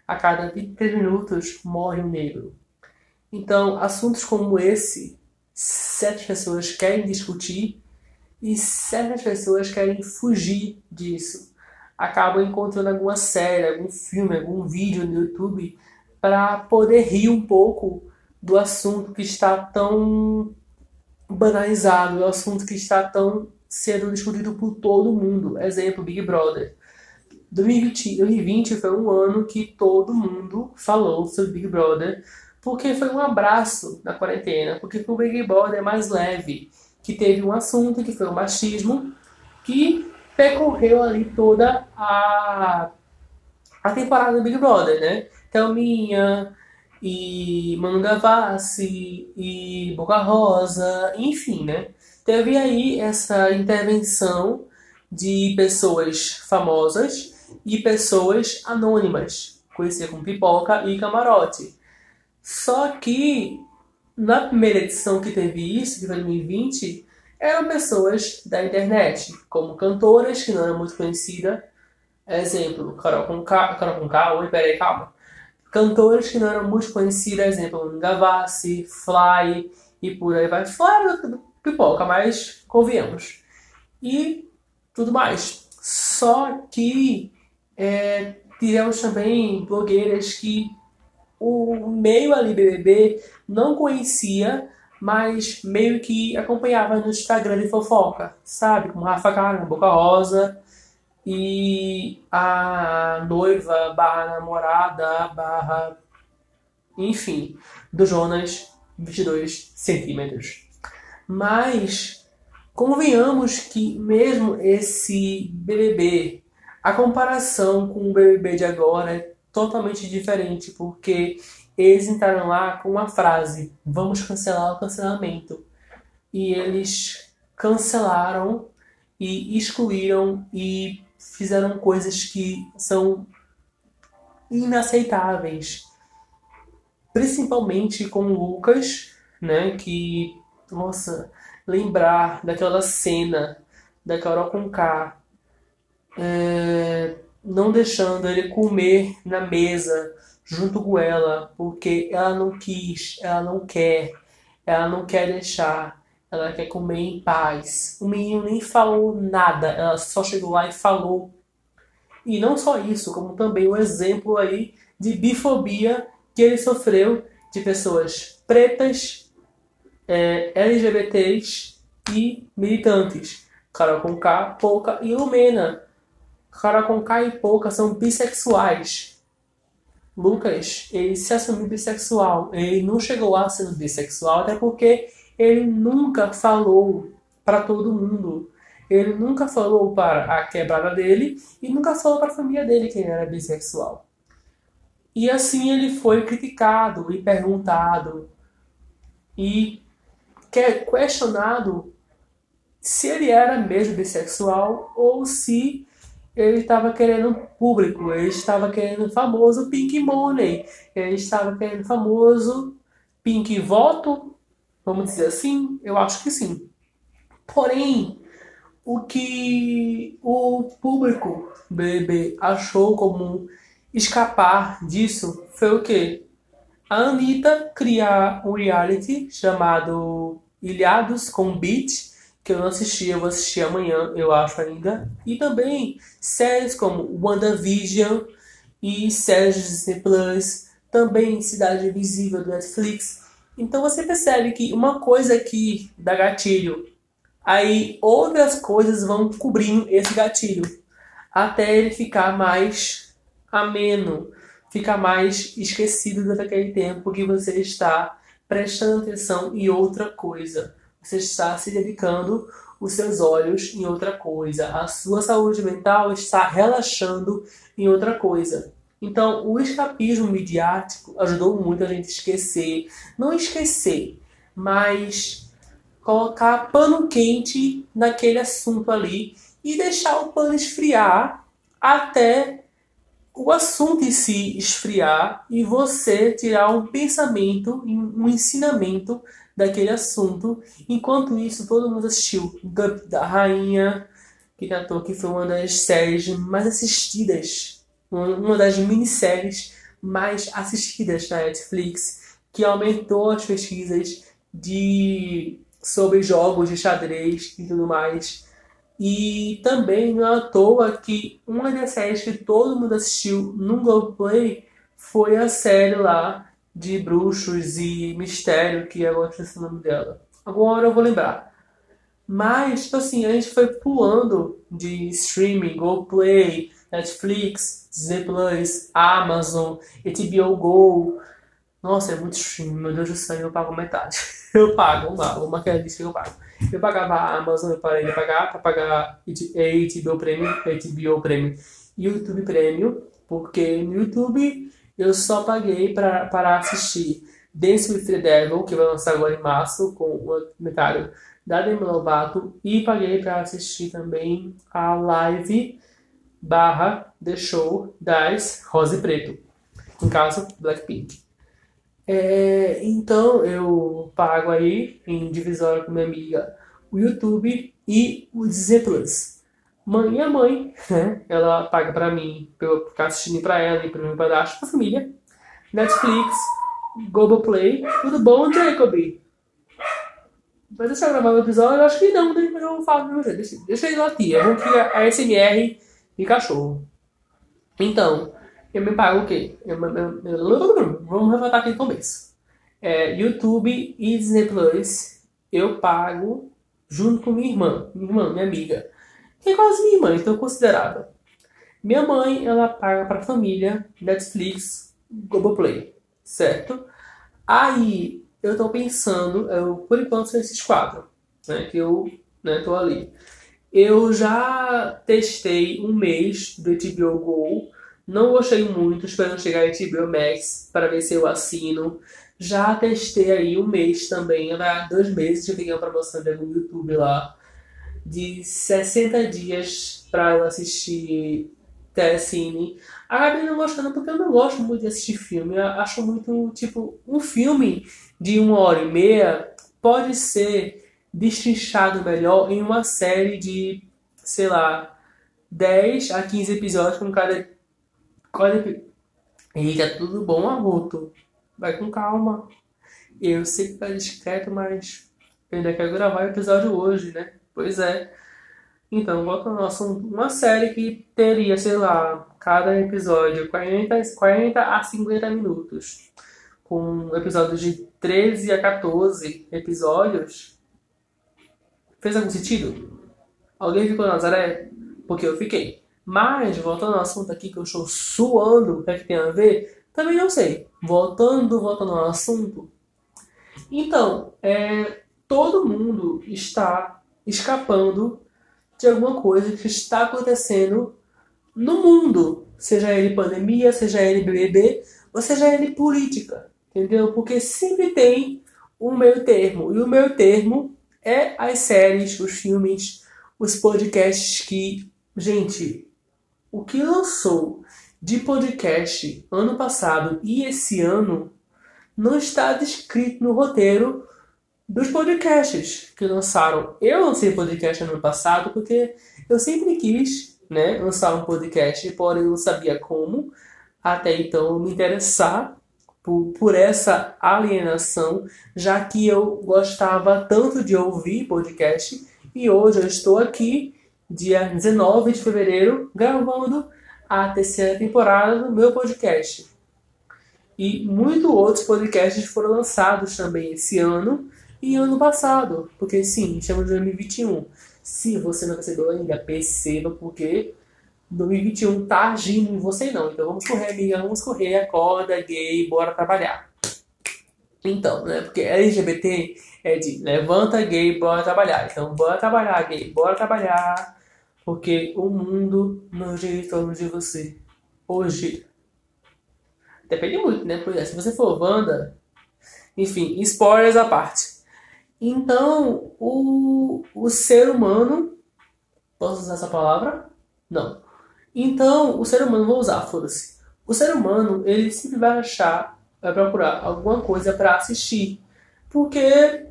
a cada 23 minutos morre um negro. Então, assuntos como esse certas pessoas querem discutir e certas pessoas querem fugir disso. Acabam encontrando alguma série, algum filme, algum vídeo no YouTube para poder rir um pouco do assunto que está tão banalizado, o assunto que está tão sendo discutido por todo mundo. Exemplo, Big Brother. 2020, 2020 foi um ano que todo mundo falou sobre Big Brother porque foi um abraço na quarentena, porque o Big Brother é mais leve, que teve um assunto que foi o machismo, que percorreu ali toda a, a temporada do Big Brother, né? Thelminha e Manu Gavassi e Boca Rosa, enfim, né? Teve aí essa intervenção de pessoas famosas e pessoas anônimas, conhecidas como pipoca e camarote. Só que na primeira edição que teve isso, foi 2020, eram pessoas da internet, como cantoras que não eram muito conhecidas. Exemplo, Carol com Carol com K, oi, peraí, calma. Cantoras que não eram muito conhecidas, exemplo, Gavassi, Fly e por aí vai. Fly do pipoca, mas convenhamos. E tudo mais. Só que é, tivemos também blogueiras que o meio ali BBB não conhecia, mas meio que acompanhava no Instagram de fofoca, sabe? Como Rafa Kalimann, Boca Rosa e a noiva barra namorada barra enfim, do Jonas 22 centímetros. Mas convenhamos que mesmo esse BBB, a comparação com o BBB de agora totalmente diferente, porque eles entraram lá com uma frase: vamos cancelar o cancelamento. E eles cancelaram e excluíram e fizeram coisas que são inaceitáveis. Principalmente com Lucas, né, que nossa, lembrar daquela cena da Carol com K é, não deixando ele comer na mesa junto com ela, porque ela não quis, ela não quer, ela não quer deixar, ela quer comer em paz. O menino nem falou nada, ela só chegou lá e falou. E não só isso, como também o um exemplo aí de bifobia que ele sofreu de pessoas pretas, é, LGBTs e militantes. Carol K, Pouca e Lumena Carol Conká e Pouca são bissexuais. Lucas, ele se assumiu bissexual. Ele não chegou lá sendo bissexual, até porque ele nunca falou para todo mundo. Ele nunca falou para a quebrada dele e nunca falou para a família dele que ele era bissexual. E assim ele foi criticado e perguntado e questionado se ele era mesmo bissexual ou se ele estava querendo público, ele estava querendo famoso Pink Money, ele estava querendo famoso Pink Voto, vamos dizer assim? Eu acho que sim. Porém, o que o público BBB achou como escapar disso foi o que? A Anitta criar um reality chamado Ilhados com Beat, que eu não assisti, eu vou assistir amanhã, eu acho ainda. E também séries como WandaVision e séries de Disney Plus, também Cidade Invisível do Netflix. Então você percebe que uma coisa aqui dá gatilho, aí outras coisas vão cobrindo esse gatilho, até ele ficar mais ameno, ficar mais esquecido daquele tempo que você está prestando atenção em outra coisa você está se dedicando os seus olhos em outra coisa. A sua saúde mental está relaxando em outra coisa. Então, o escapismo midiático ajudou muito a gente esquecer. Não esquecer, mas colocar pano quente naquele assunto ali e deixar o pano esfriar até o assunto em si esfriar e você tirar um pensamento, um ensinamento daquele assunto. Enquanto isso, todo mundo assistiu Gup da Rainha, que tratou que foi uma das séries mais assistidas, uma das minisséries mais assistidas na Netflix, que aumentou as pesquisas de sobre jogos de xadrez e tudo mais. E também não é à toa que uma das séries que todo mundo assistiu no Globoplay foi a série lá de bruxos e mistério, que agora esqueci o nome dela. Agora eu vou lembrar. Mas, tipo assim, a gente foi pulando de streaming, GoPlay, Netflix, Disney Plus, Amazon, HBO Go. Nossa, é muito streaming, meu Deus do céu, eu pago metade. Eu pago, vamos lá, vou marcar a lista que eu pago. Eu pagava a Amazon, eu parei de pagar para pagar HBO Premium, HBO Premium e YouTube Premium, porque no YouTube eu só paguei pra, para assistir Dance with the Devil, que vai lançar agora em março, com o documentário da Demi Lovato, e paguei para assistir também a live barra The Show das Rose Preto, no caso Blackpink. É, então eu pago aí em divisória com minha amiga o YouTube e o Disney Plus. Mãe, a mãe, né? Ela paga pra mim, pra eu ficar assistindo pra ela e pra meu pedaço pra família. Netflix, Globoplay, tudo bom, Jacob? Vai deixar gravar o episódio? Eu acho que não, né? Mas eu falo do meu jeito. Deixa, deixa ele lá, tia. Vamos que a SMR de cachorro. Então, eu me pago o quê? Eu, eu, eu, vamos levantar aqui no começo. É, YouTube e Disney Plus eu pago junto com minha irmã, minha irmã, minha amiga, é quase minha irmã, então considerada. Minha mãe, ela paga para a família Netflix, Globoplay, certo? Aí eu tô pensando, eu, por enquanto são esses quatro, né, que eu né, tô ali. Eu já testei um mês do HBO Go, não gostei muito, esperando chegar a HBO Max para ver se eu assino. Já testei aí um mês também, dois meses eu peguei uma promoção no YouTube lá de 60 dias para eu assistir telecine. Acabei não gostando porque eu não gosto muito de assistir filme. Eu acho muito, tipo, um filme de uma hora e meia pode ser destrinchado melhor em uma série de, sei lá, 10 a 15 episódios com cada. cada... Eita, tudo bom, Arruto? Vai com calma. Eu sei que tá discreto, mas ainda quero gravar o episódio hoje, né? Pois é. Então, voltando ao assunto, uma série que teria, sei lá, cada episódio 40, 40 a 50 minutos, com episódios de 13 a 14 episódios, fez algum sentido? Alguém ficou na Nazaré? Porque eu fiquei. Mas, voltando ao assunto aqui que eu estou suando, o que é que tem a ver? Também não sei. Voltando, voltando ao assunto. Então, é, todo mundo está escapando de alguma coisa que está acontecendo no mundo, seja ele pandemia, seja ele BBB, ou seja ele política, entendeu? Porque sempre tem um meio termo, e o meio termo é as séries, os filmes, os podcasts que, gente, o que lançou de podcast ano passado e esse ano não está descrito no roteiro dos podcasts que lançaram. Eu lancei podcast ano passado porque eu sempre quis né, lançar um podcast, porém não sabia como até então me interessar por, por essa alienação, já que eu gostava tanto de ouvir podcast e hoje eu estou aqui, dia 19 de fevereiro, gravando a terceira temporada do meu podcast. E muitos outros podcasts foram lançados também esse ano e ano passado, porque sim, estamos em 2021. Se você não percebeu ainda, perceba porque 2021 tá agindo em você não. Então vamos correr, amiga, vamos correr, acorda, gay, bora trabalhar. Então, né? Porque LGBT é de levanta gay, bora trabalhar. Então, bora trabalhar, gay, bora trabalhar. Porque o mundo não gira em torno de você. Hoje. Depende muito, né? Por exemplo, se você for Wanda. Enfim, spoilers à parte. Então, o, o ser humano. Posso usar essa palavra? Não. Então, o ser humano, vou usar, foda-se. O ser humano, ele sempre vai achar, vai procurar alguma coisa para assistir. Porque,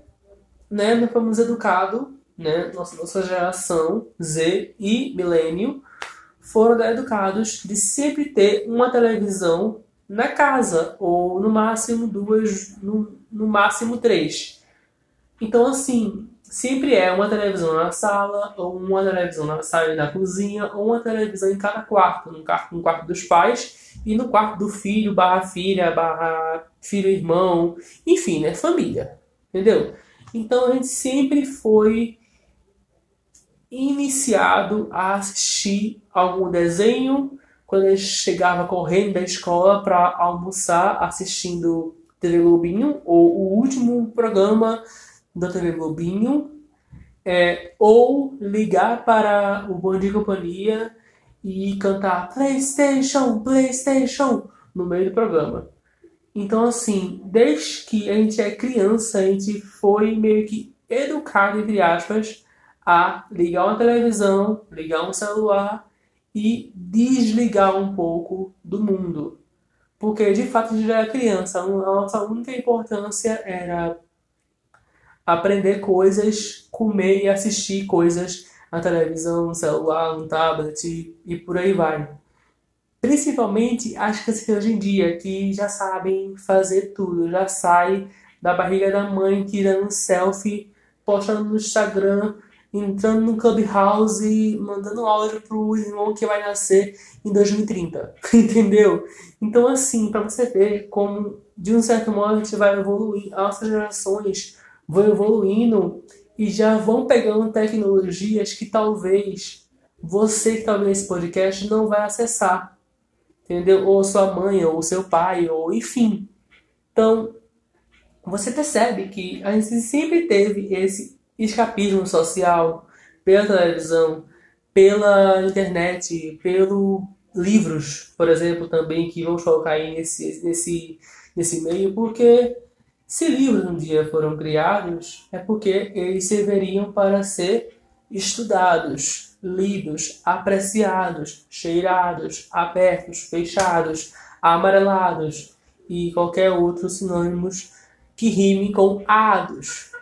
né, nós fomos educados, né, nossa, nossa geração Z e milênio foram educados de sempre ter uma televisão na casa, ou no máximo duas, no, no máximo três. Então, assim, sempre é uma televisão na sala, ou uma televisão na sala e na cozinha, ou uma televisão em cada quarto, no quarto, no quarto dos pais e no quarto do filho, barra filha, barra filho irmão, enfim, né? Família. Entendeu? Então a gente sempre foi iniciado a assistir algum desenho quando a gente chegava correndo da escola para almoçar assistindo TV Globinho ou o último programa da TV Globinho, é, ou ligar para o Bom Companhia e cantar PlayStation, PlayStation no meio do programa. Então, assim, desde que a gente é criança, a gente foi meio que educado, entre aspas, a ligar uma televisão, ligar um celular e desligar um pouco do mundo. Porque de fato a gente era criança, a nossa única importância era aprender coisas, comer e assistir coisas na televisão, no celular, no tablet e por aí vai. Principalmente as crianças hoje em dia que já sabem fazer tudo, já sai da barriga da mãe tirando selfie, postando no Instagram, entrando no Clubhouse, mandando áudio pro irmão que vai nascer em 2030, entendeu? Então assim, para você ver como de um certo modo a gente vai evoluir, as gerações vão evoluindo e já vão pegando tecnologias que talvez você que está vendo esse podcast não vai acessar. Entendeu? Ou sua mãe, ou seu pai, ou enfim. Então, você percebe que a gente sempre teve esse escapismo social pela televisão, pela internet, pelo livros, por exemplo, também que vamos colocar aí nesse, nesse, nesse meio, porque se livros um dia foram criados, é porque eles serviriam para ser estudados, lidos, apreciados, cheirados, abertos, fechados, amarelados e qualquer outro sinônimos que rime com ados.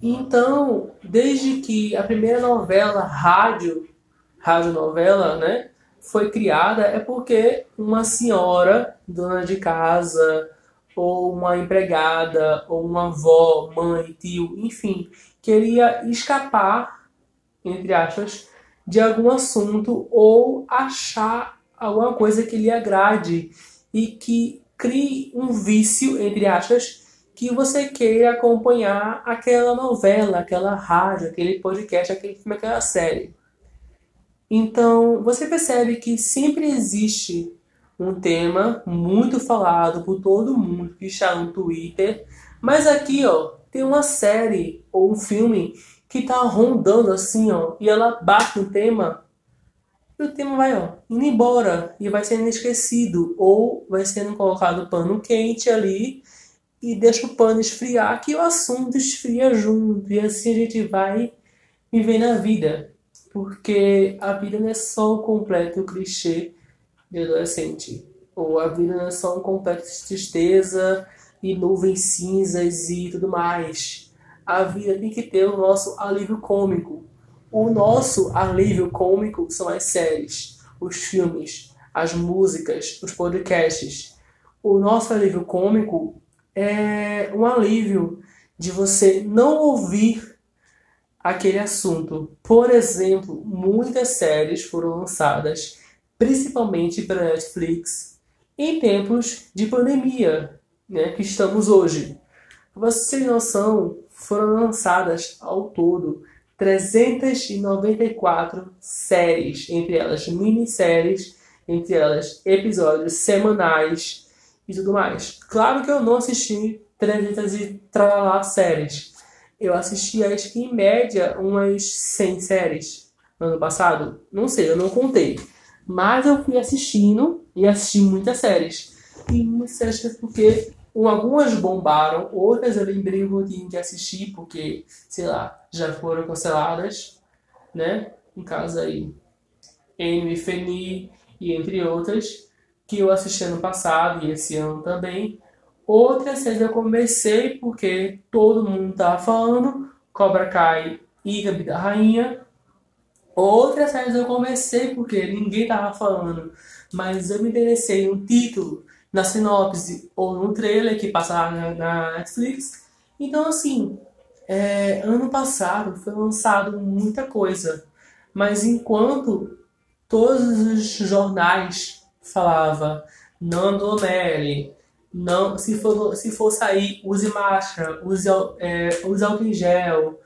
Então, desde que a primeira novela rádio, radionovela, né, foi criada, é porque uma senhora, dona de casa, ou uma empregada, ou uma avó, mãe, tio, enfim, queria escapar, entre aspas, de algum assunto ou achar alguma coisa que lhe agrade e que crie um vício, entre aspas, que você queira acompanhar aquela novela, aquela rádio, aquele podcast, aquele filme, aquela série. Então, você percebe que sempre existe um tema muito falado por todo mundo que está no Twitter. Mas aqui, ó, tem uma série ou um filme que tá rondando assim, ó, e ela bate no tema e o tema vai, ó, indo embora e vai sendo esquecido ou vai sendo colocado pano quente ali e deixa o pano esfriar que o assunto esfria junto e assim a gente vai viver na vida. Porque a vida não é só o completo clichê de adolescente. Ou a vida é só um complexo de tristeza e nuvens cinzas e tudo mais. A vida tem que ter o nosso alívio cômico. O nosso alívio cômico são as séries, os filmes, as músicas, os podcasts. O nosso alívio cômico é um alívio de você não ouvir aquele assunto. Por exemplo, muitas séries foram lançadas principalmente pela Netflix, em tempos de pandemia né, que estamos hoje. Para vocês terem noção, foram lançadas ao todo 394 séries, entre elas minisséries, entre elas episódios semanais e tudo mais. Claro que eu não assisti 300 e tralala séries. Eu assisti, acho que em média, umas 100 séries no ano passado. Não sei, eu não contei. Mas eu fui assistindo e assisti muitas séries. E muitas séries porque algumas bombaram, outras eu lembrei que eu tinha que assistir porque, sei lá, já foram canceladas, né? Em caso aí, Anime Feni e entre outras, que eu assisti ano passado e esse ano também. Outras séries eu comecei porque todo mundo tava falando, Cobra Kai e Gabi da Rainha, Outras séries eu comecei porque ninguém tava falando, mas eu me interessei no título, na sinopse ou no trailer que passava na, na Netflix. Então, assim, é, ano passado foi lançado muita coisa, mas enquanto todos os jornais falavam não aglomere, não, se for, se for sair, use máscara, use, é, use álcool em gel,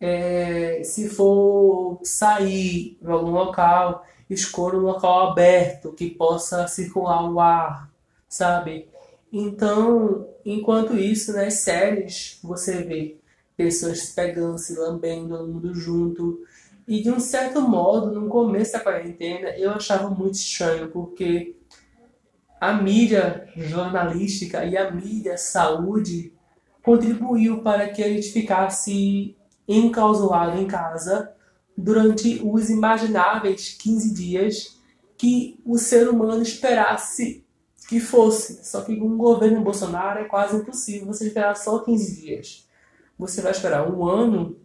é, se for sair em algum local, escolha um local aberto que possa circular o ar, sabe? Então, enquanto isso, nas séries, você vê pessoas pegando, se lambendo, todo mundo junto. E de um certo modo, no começo da quarentena, eu achava muito estranho, porque a mídia jornalística e a mídia saúde contribuiu para que a gente ficasse enclausurado em casa durante os imagináveis 15 dias que o ser humano esperasse que fosse. Só que com o governo Bolsonaro é quase impossível você esperar só 15 dias. Você vai esperar um ano,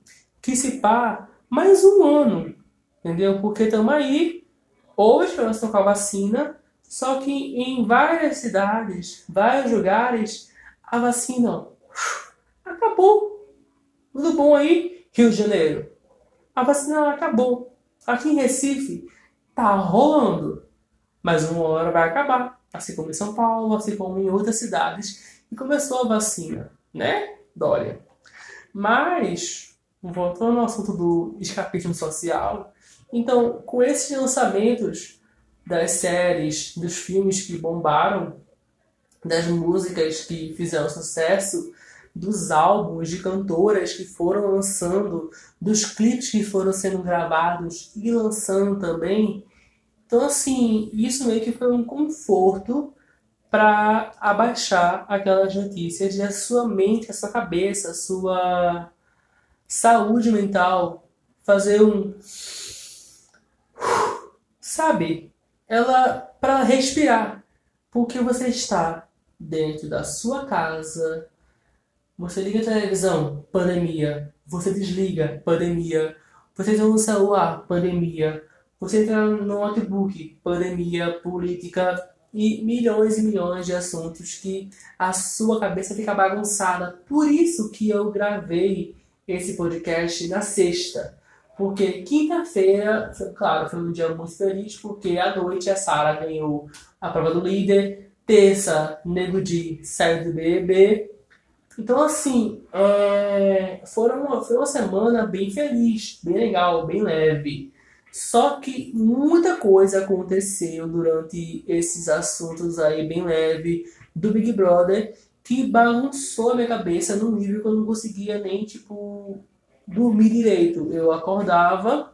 que se pá, mais um ano. Entendeu? Porque estamos aí, nós estamos com a vacina, só que em várias cidades, vários lugares, a vacina acabou. Tudo bom aí, Rio de Janeiro? A vacina acabou. Aqui em Recife, tá rolando. Mas uma hora vai acabar. Assim como em São Paulo, assim como em outras cidades. E começou a vacina, né, Dória? Mas, voltando ao assunto do escapismo social, então, com esses lançamentos das séries, dos filmes que bombaram, das músicas que fizeram sucesso, dos álbuns de cantoras que foram lançando, dos clipes que foram sendo gravados e lançando também. Então, assim, isso meio que foi um conforto para abaixar aquelas notícias e a sua mente, a sua cabeça, a sua saúde mental fazer um sabe, ela para respirar, porque você está dentro da sua casa, você liga a televisão, pandemia, você desliga, pandemia, você entra no celular, pandemia, você entra no notebook, pandemia, política e milhões e milhões de assuntos que a sua cabeça fica bagunçada. Por isso que eu gravei esse podcast na sexta porque quinta-feira, claro, foi um dia muito feliz, porque à noite a Sara ganhou a prova do líder. Terça, Nego Di saiu do BBB. Então, assim, é, foram uma, foi uma semana bem feliz, bem legal, bem leve. Só que muita coisa aconteceu durante esses assuntos aí, bem leve, do Big Brother, que bagunçou a minha cabeça num nível que eu não conseguia nem, tipo, dormir direito. Eu acordava,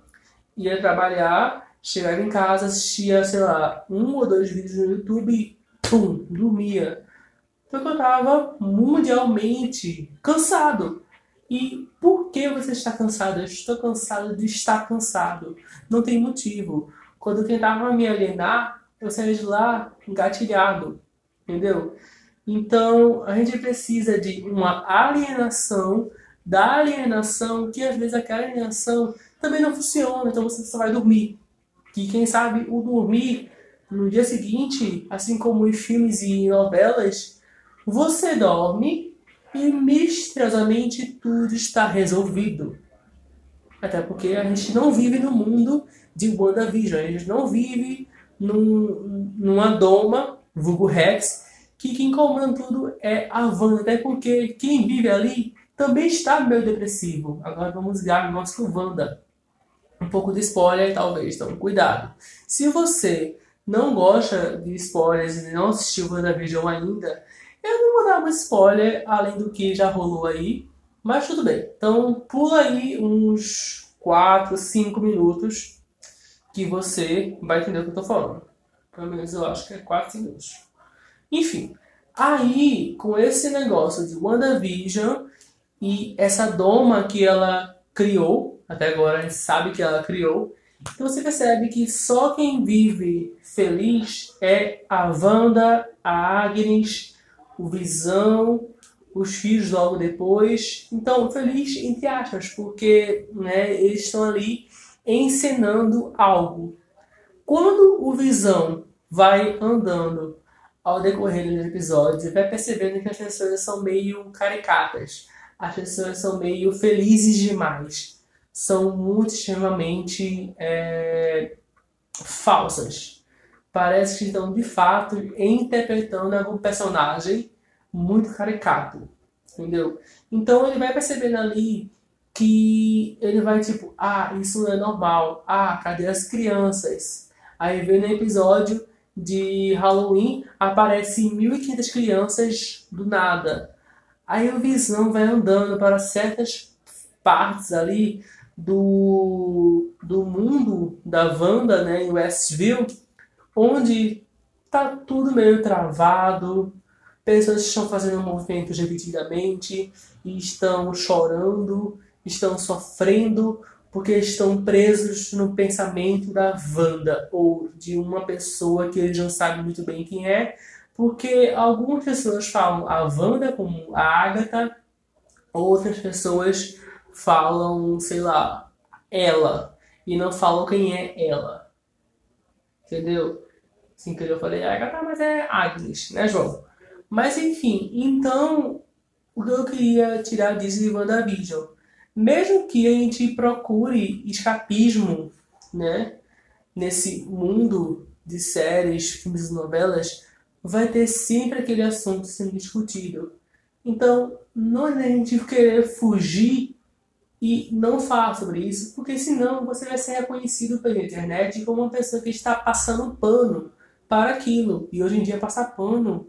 ia trabalhar, chegava em casa, assistia, sei lá, um ou dois vídeos no YouTube pum, dormia. Porque eu estava mundialmente cansado. E por que você está cansado? Eu estou cansado de estar cansado. Não tem motivo. Quando eu tentava me alienar, eu saía de lá engatilhado. Entendeu? Então, a gente precisa de uma alienação da alienação, que às vezes aquela alienação também não funciona, então você só vai dormir. Que quem sabe o dormir no dia seguinte, assim como em filmes e novelas, você dorme e misteriosamente tudo está resolvido. Até porque a gente não vive no mundo de WandaVision, a gente não vive num, numa doma, vulgo Rex, que quem comanda tudo é a Wanda, até porque quem vive ali também está meio depressivo. Agora vamos ligar o nosso Wanda. Um pouco de spoiler, talvez, então cuidado. Se você não gosta de spoilers e não assistiu WandaVision ainda, eu não vou dar um spoiler além do que já rolou aí, mas tudo bem. Então pula aí uns 4, 5 minutos que você vai entender o que eu tô falando. Pelo menos eu acho que é 4, 5 minutos. Enfim, aí com esse negócio de WandaVision e essa doma que ela criou, até agora a gente sabe que ela criou, então você percebe que só quem vive feliz é a Wanda, a Agnes, o Visão, os filhos logo depois. Então, feliz entre aspas, porque né, eles estão ali encenando algo. Quando o Visão vai andando ao decorrer dos episódios, vai percebendo que as pessoas são meio caricatas as pessoas são meio felizes demais. São muito extremamente é, falsas. Parece que estão de fato interpretando algum personagem muito caricato. Entendeu? Então ele vai percebendo ali que ele vai tipo, ah, isso não é normal. Ah, cadê as crianças? Aí vem no episódio de Halloween, aparecem 1.500 crianças do nada. Aí o Visão vai andando para certas partes ali do, do mundo da Wanda, né, em Westview, onde tá tudo meio travado, pessoas estão fazendo movimentos repetidamente estão chorando, estão sofrendo porque estão presos no pensamento da Wanda ou de uma pessoa que eles não sabem muito bem quem é, Porque algumas pessoas falam a Wanda como a Agatha, outras pessoas falam, sei lá, ela, e não falam quem é ela. Entendeu? Sem querer eu falei Agatha, mas é Agnes, né, João? Mas enfim, então o que eu queria tirar disso de WandaVision? Mesmo que a gente procure escapismo, né, nesse mundo de séries, filmes e novelas, vai ter sempre aquele assunto sendo discutido. Então, não é a gente querer fugir e não falar sobre isso, porque senão você vai ser reconhecido pela internet como uma pessoa que está passando pano para aquilo. E hoje em dia passar pano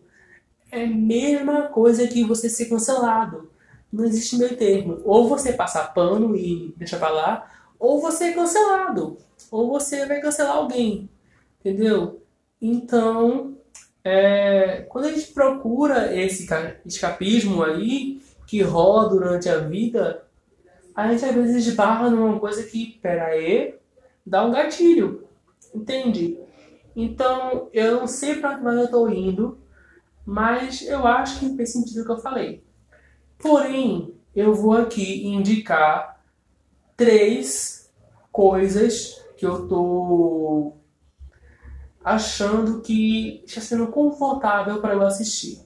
é a mesma coisa que você ser cancelado. Não existe meio termo. Ou você passar pano e deixa pra lá, ou você é cancelado. Ou você vai cancelar alguém. Entendeu? Então, é, quando a gente procura esse escapismo aí, que rola durante a vida, a gente às vezes esbarra numa coisa que, pera aí, dá um gatilho. Entende? Então, eu não sei para onde eu estou indo, mas eu acho que fez sentido o que eu falei. Porém, eu vou aqui indicar três coisas que eu tô achando que está sendo confortável para eu assistir.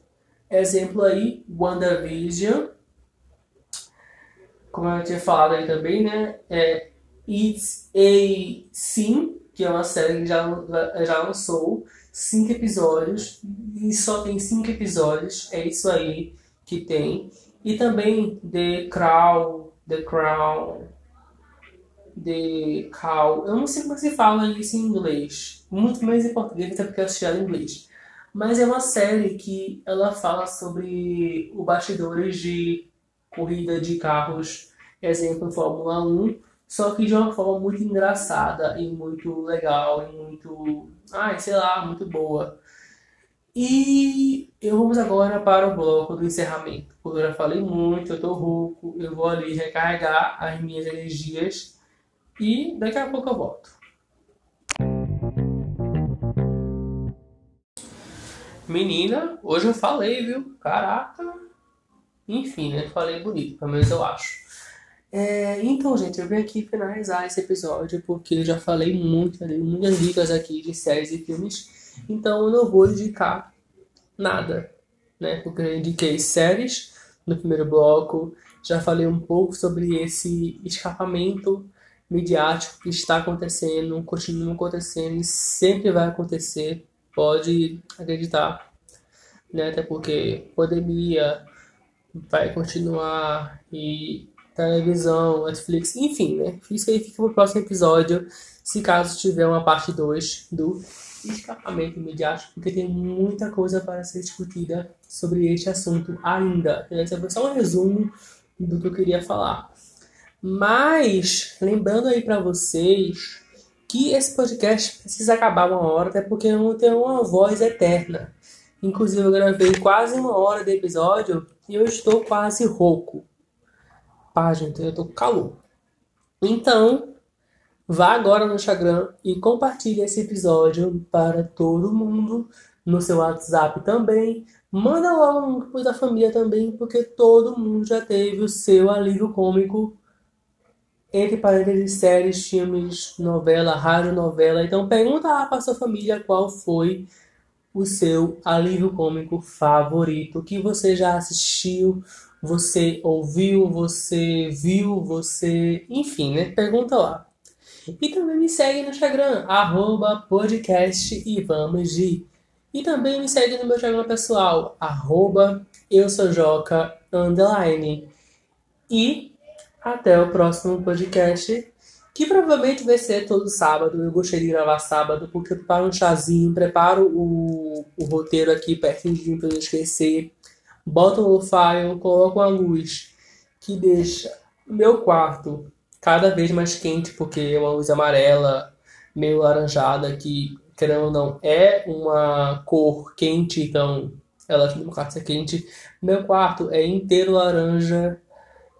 Exemplo aí, WandaVision. Como eu tinha falado aí também, né? É It's a Sim, que é uma série que já, já lançou cinco episódios e só tem cinco episódios, é isso aí que tem. E também The Crown, The Crown, The Cow, eu não sei como se fala isso em inglês, muito mais em português até porque eu assisti ela em inglês. Mas é uma série que ela fala sobre o bastidores de corrida de carros, exemplo Fórmula 1, só que de uma forma muito engraçada e muito legal e muito, ai, sei lá, muito boa. E eu vamos agora para o bloco do encerramento. Porque eu já falei muito, eu tô rouco, eu vou ali recarregar as minhas energias e daqui a pouco eu volto. Menina, hoje eu falei, viu? Caraca. Enfim, né? Falei bonito, pelo menos eu acho. É, então, gente, eu vim aqui finalizar esse episódio porque eu já falei muito, né, muitas dicas aqui de séries e filmes. Então eu não vou indicar nada, né? Porque eu indiquei séries no primeiro bloco, já falei um pouco sobre esse escapamento midiático que está acontecendo, continua acontecendo e sempre vai acontecer, pode acreditar, né? Até porque pandemia vai continuar e televisão, Netflix, enfim, né? Isso aí fica pro próximo episódio, se caso tiver uma parte 2 do escapamento midiático, porque tem muita coisa para ser discutida sobre este assunto ainda. Esse foi só um resumo do que eu queria falar. Mas, lembrando aí para vocês que esse podcast precisa acabar uma hora, até porque eu não tenho uma voz eterna. Inclusive, eu gravei quase uma hora de episódio e eu estou quase rouco página, eu tô com calor. Então, vá agora no Instagram e compartilhe esse episódio para todo mundo, no seu WhatsApp também. Manda lá no grupo da família também, porque todo mundo já teve o seu alívio cômico entre parênteses, séries, filmes, novela, rádio, novela. Então pergunta lá para sua família qual foi o seu alívio cômico favorito que você já assistiu, você ouviu, você viu, você. Enfim, né? Pergunta lá. E também me segue no Instagram, arroba podcast e vamos de. E também me segue no meu Instagram pessoal, arroba eu sou Joca, underline. E até o próximo podcast, que provavelmente vai ser todo sábado. Eu gostaria de gravar sábado, porque eu preparo um chazinho, preparo o, o roteiro aqui pertinho pra não esquecer boto no file, coloco uma luz que deixa meu quarto cada vez mais quente, porque é uma luz amarela, meio laranjada, que, querendo ou não, é uma cor quente, então ela ajuda meu quarto ser quente. Meu quarto é inteiro laranja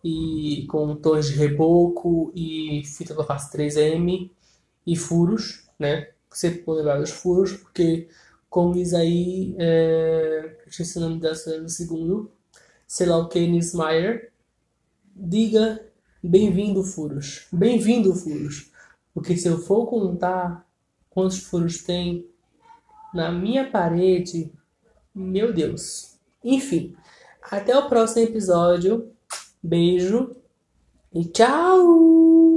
e com tons de reboco e fita eu faço 3M e furos, né? Sempre vou levar os furos, porque com Isaí, é, esqueci o nome dessa no segundo, sei lá o que, Nismeyer, diga bem-vindo furos, bem-vindo furos, porque se eu for contar quantos furos tem na minha parede, meu Deus. Enfim, até o próximo episódio. Beijo e tchau!